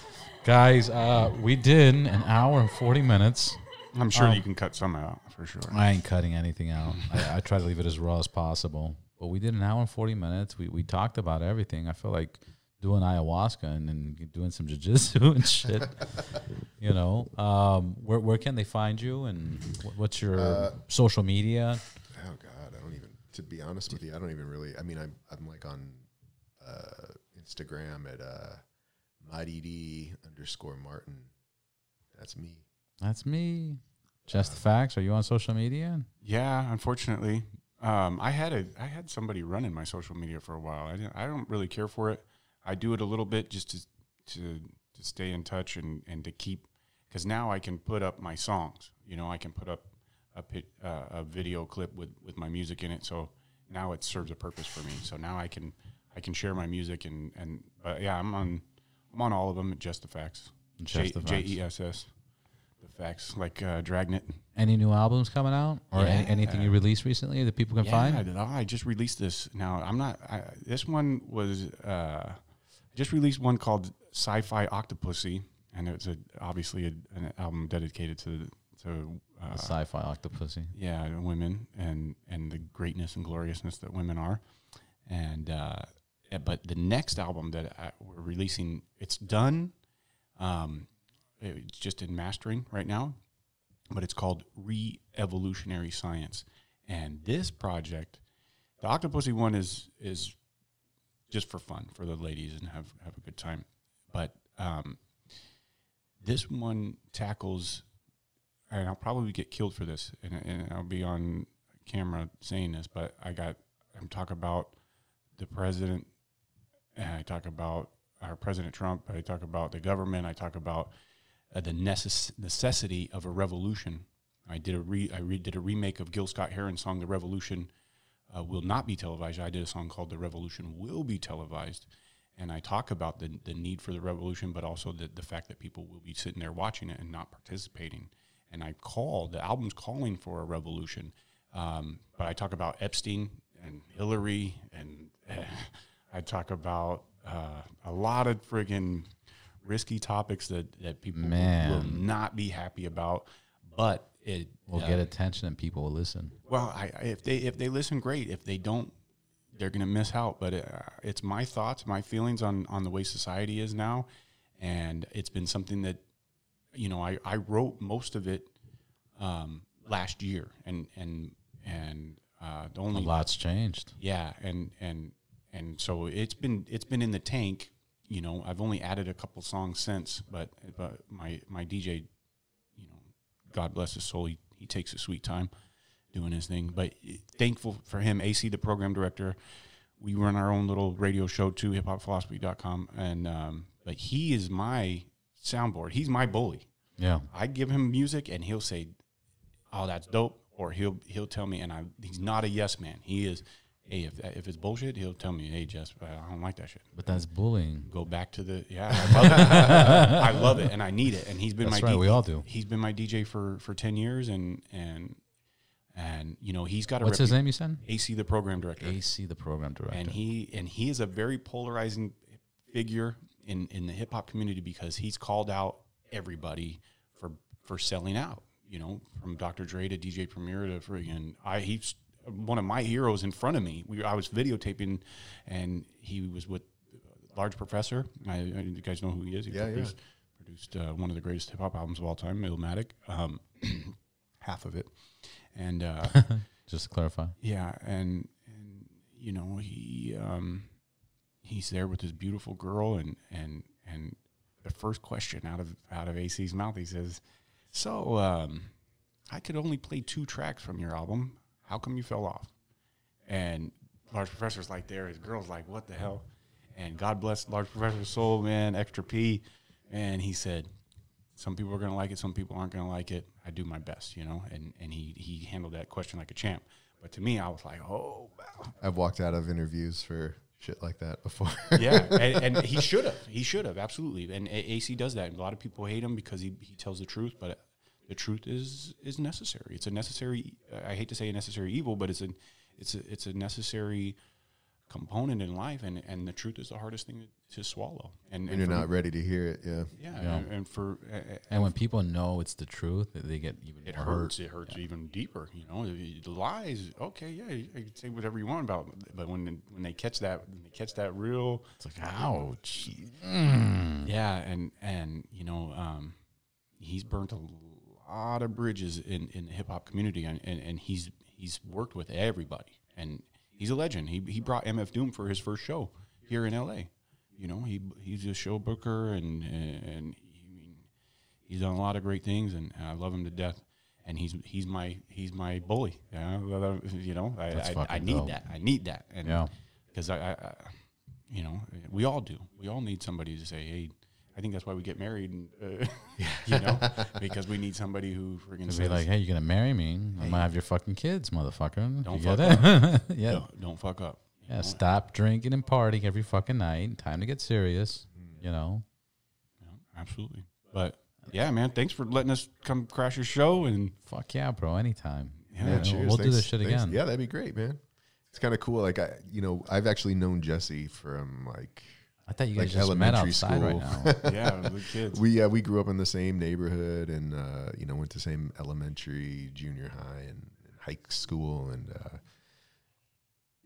Guys, uh, we did an hour and 40 minutes. I'm sure Um, you can cut some out for sure. I ain't cutting anything out. I, I try to leave it as raw as possible. But we did an hour and 40 minutes. We, we talked about everything. I feel like doing ayahuasca and then doing some jiu-jitsu and shit. you know, um, where, where can they find you and what's your Uh, social media? oh god, I don't even. To be honest with you, I don't even really. I mean, I'm I'm like on uh, Instagram at uh, mighty underscore Martin. That's me. That's me. Jess the Facts. Are you on social media? Yeah, unfortunately, um, I had a I had somebody running my social media for a while. I didn't, I don't really care for it. I do it a little bit just to to to stay in touch and and to keep because now I can put up my songs. You know, I can put up a pit, uh, a video clip with with my music in it. So now it serves a purpose for me. So now I can I can share my music and and uh, yeah, I'm on I'm on all of them. Jess the Facts. Just the J Facts. E S S. The facts like uh, Dragnet. Any new albums coming out or any, anything you released recently that people can Yeah, find? I. Oh, I just released this. Now I'm not. I, this one was. Uh, I just released one called Sci-Fi Octopussy, and it's a, obviously a, an album dedicated to to uh, Sci-fi Octopussy. yeah women and and the greatness and gloriousness that women are. And uh, yeah, but the next album that I, we're releasing, it's done. Um, it's just in mastering right now, but it's called Re-Evolutionary Science. And this project, the Octopussy one is is just for fun for the ladies and have have a good time. But um, this one tackles, and I'll probably get killed for this, and, and I'll be on camera saying this, but I got I'm talking about the president, and I talk about our President Trump. I talk about the government. I talk about uh, the necess- necessity of a revolution. I did a re I re- did a remake of Gil Scott Heron's song "The Revolution." Uh, will not be televised. I did a song called "The Revolution Will Be Televised," and I talk about the the need for the revolution, but also the the fact that people will be sitting there watching it and not participating. And I call the album's calling for a revolution, um, but I talk about Epstein and Hillary, and uh, I talk about uh, a lot of friggin' risky topics that that people will- will not be happy about. But it We'll uh, get attention and people will listen. well, I, I, if they if they listen, great. If they don't, they're gonna miss out. But uh, it's my thoughts, my feelings on on the way society is now, and it's been something that, you know, I I wrote most of it um, last year, and and and uh, the A lot's changed. yeah, and and and so it's been it's been in the tank. You know, I've only added a couple songs since, but but my my DJ, you know, God bless his soul, he, he takes a sweet time doing his thing. But thankful for him, AC, the program director. We run our own little radio show too, hiphopphilosophy.com, and um, but he is my soundboard. He's my bully. Yeah. I give him music and he'll say, "Oh, that's dope," or he'll he'll tell me, and I he's not a yes man. He is, hey, if if it's bullshit, he'll tell me, "Hey, Jess, I don't like that shit." But that's bullying. Go back to the yeah. I love it. I love it, and I need it. And he's been That's my right, we all do. He's been my DJ for for ten years, and and and you know he's got a What's his name you said? AC, the program director AC, the program director. and he and he is a very polarizing figure in in the hip hop community because he's called out everybody for for selling out. You know, from Dr. Dre to DJ Premier to friggin' I he's one of my heroes in front of me. We I was videotaping, and he was with Large Professor. I, I, you guys know who he is. He Yeah, yeah. produced, produced uh, one of the greatest hip hop albums of all time, Illmatic. Um, half of it, and. Uh, Just to clarify. yeah, and and you know he um, he's there with his beautiful girl, and and and the first question out of out of AC's mouth, he says, "So um, I could only play two tracks from your album. How come you fell off?" And Large Professor's like there, his girl's like, "What the hell?" And God bless Large Professor's soul, man, extra P, and he said. Some people are going to like it. Some people aren't going to like it. I do my best, you know. And and he he handled that question like a champ. But to me, I was like, oh, wow. I've walked out of interviews for shit like that before. yeah. And, and he should have. He should have absolutely. And AC does that. And a lot of people hate him because he, he tells the truth. But the truth is is necessary. It's a necessary. I hate to say a necessary evil, but it's a it's a it's a necessary component in life. And and the truth is the hardest thing to swallow. And, when you're for- not ready to hear it, yeah. Yeah, Yeah. And, and for uh, And when people know it's the truth, they get even it more hurts. hurt. It hurts even deeper. You know, the lies. Okay, yeah, you can say whatever you want about, it, but when when they catch that, when they catch that real, It's like, ouch. yeah, and and you know, um, he's burnt a lot of bridges in in the hip hop community, and, and and he's he's worked with everybody, and he's a legend. He he brought MF Doom for his first show here in L.A. You know, he he's a show booker, and and he, he's done a lot of great things, and, and I love him to death. And he's he's my he's my bully. Yeah, you know, I I, I need dope. that. I need that. And Yeah. because I, I, you know, we all do. We all need somebody to say, "Hey." I think that's why we get married, and, uh, you know, because we need somebody who freaking be like, hey, you're gonna marry me? I'm gonna have your fucking kids, motherfucker. Don't you fuck get it? yeah. don't, don't fuck up. Yeah. know? Stop drinking and partying every fucking night. Time to get serious. You know. Yeah, absolutely. But yeah, man, thanks for letting us come crash your show, and Fuck yeah, bro. Anytime. Yeah, cheers. We'll do this shit thanks. again. Yeah, that'd be great, man. It's kind of cool. Like I, you know, I've actually known Jesse from like I thought you Like guys just met elementary outside right now. yeah, the kids. we. Yeah, we grew up in the same neighborhood, and uh, you know, went to same elementary, junior high, and, and high school, and uh,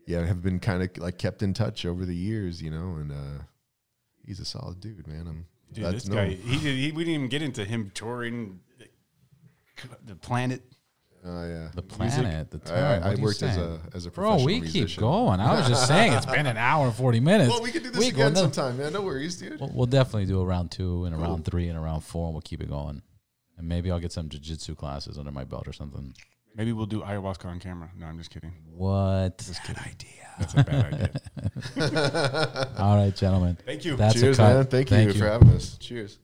yeah, have been kind of like kept in touch over the years, you know. And uh, he's a solid dude, man. I'm Dude, this to guy, he, did, he we didn't even get into him touring the, the planet. Oh yeah, The Music. planet, the I, time. I, what I are you worked as a as a Bro, professional we keep going. I was just saying it's been an hour and 40 minutes. Well, we can do this We go again another- sometime, man. No worries, dude. We'll, we'll definitely do a round two and a Cool. round three and a round four, and we'll keep it going. And maybe I'll get some jujitsu classes under my belt or something. Maybe we'll do ayahuasca on camera. No, I'm just kidding. What? That's a good idea. That's a bad idea. All right, gentlemen. Thank you. That's a Cheers, cut. man. Thank, Thank you, you. for having us. Cheers.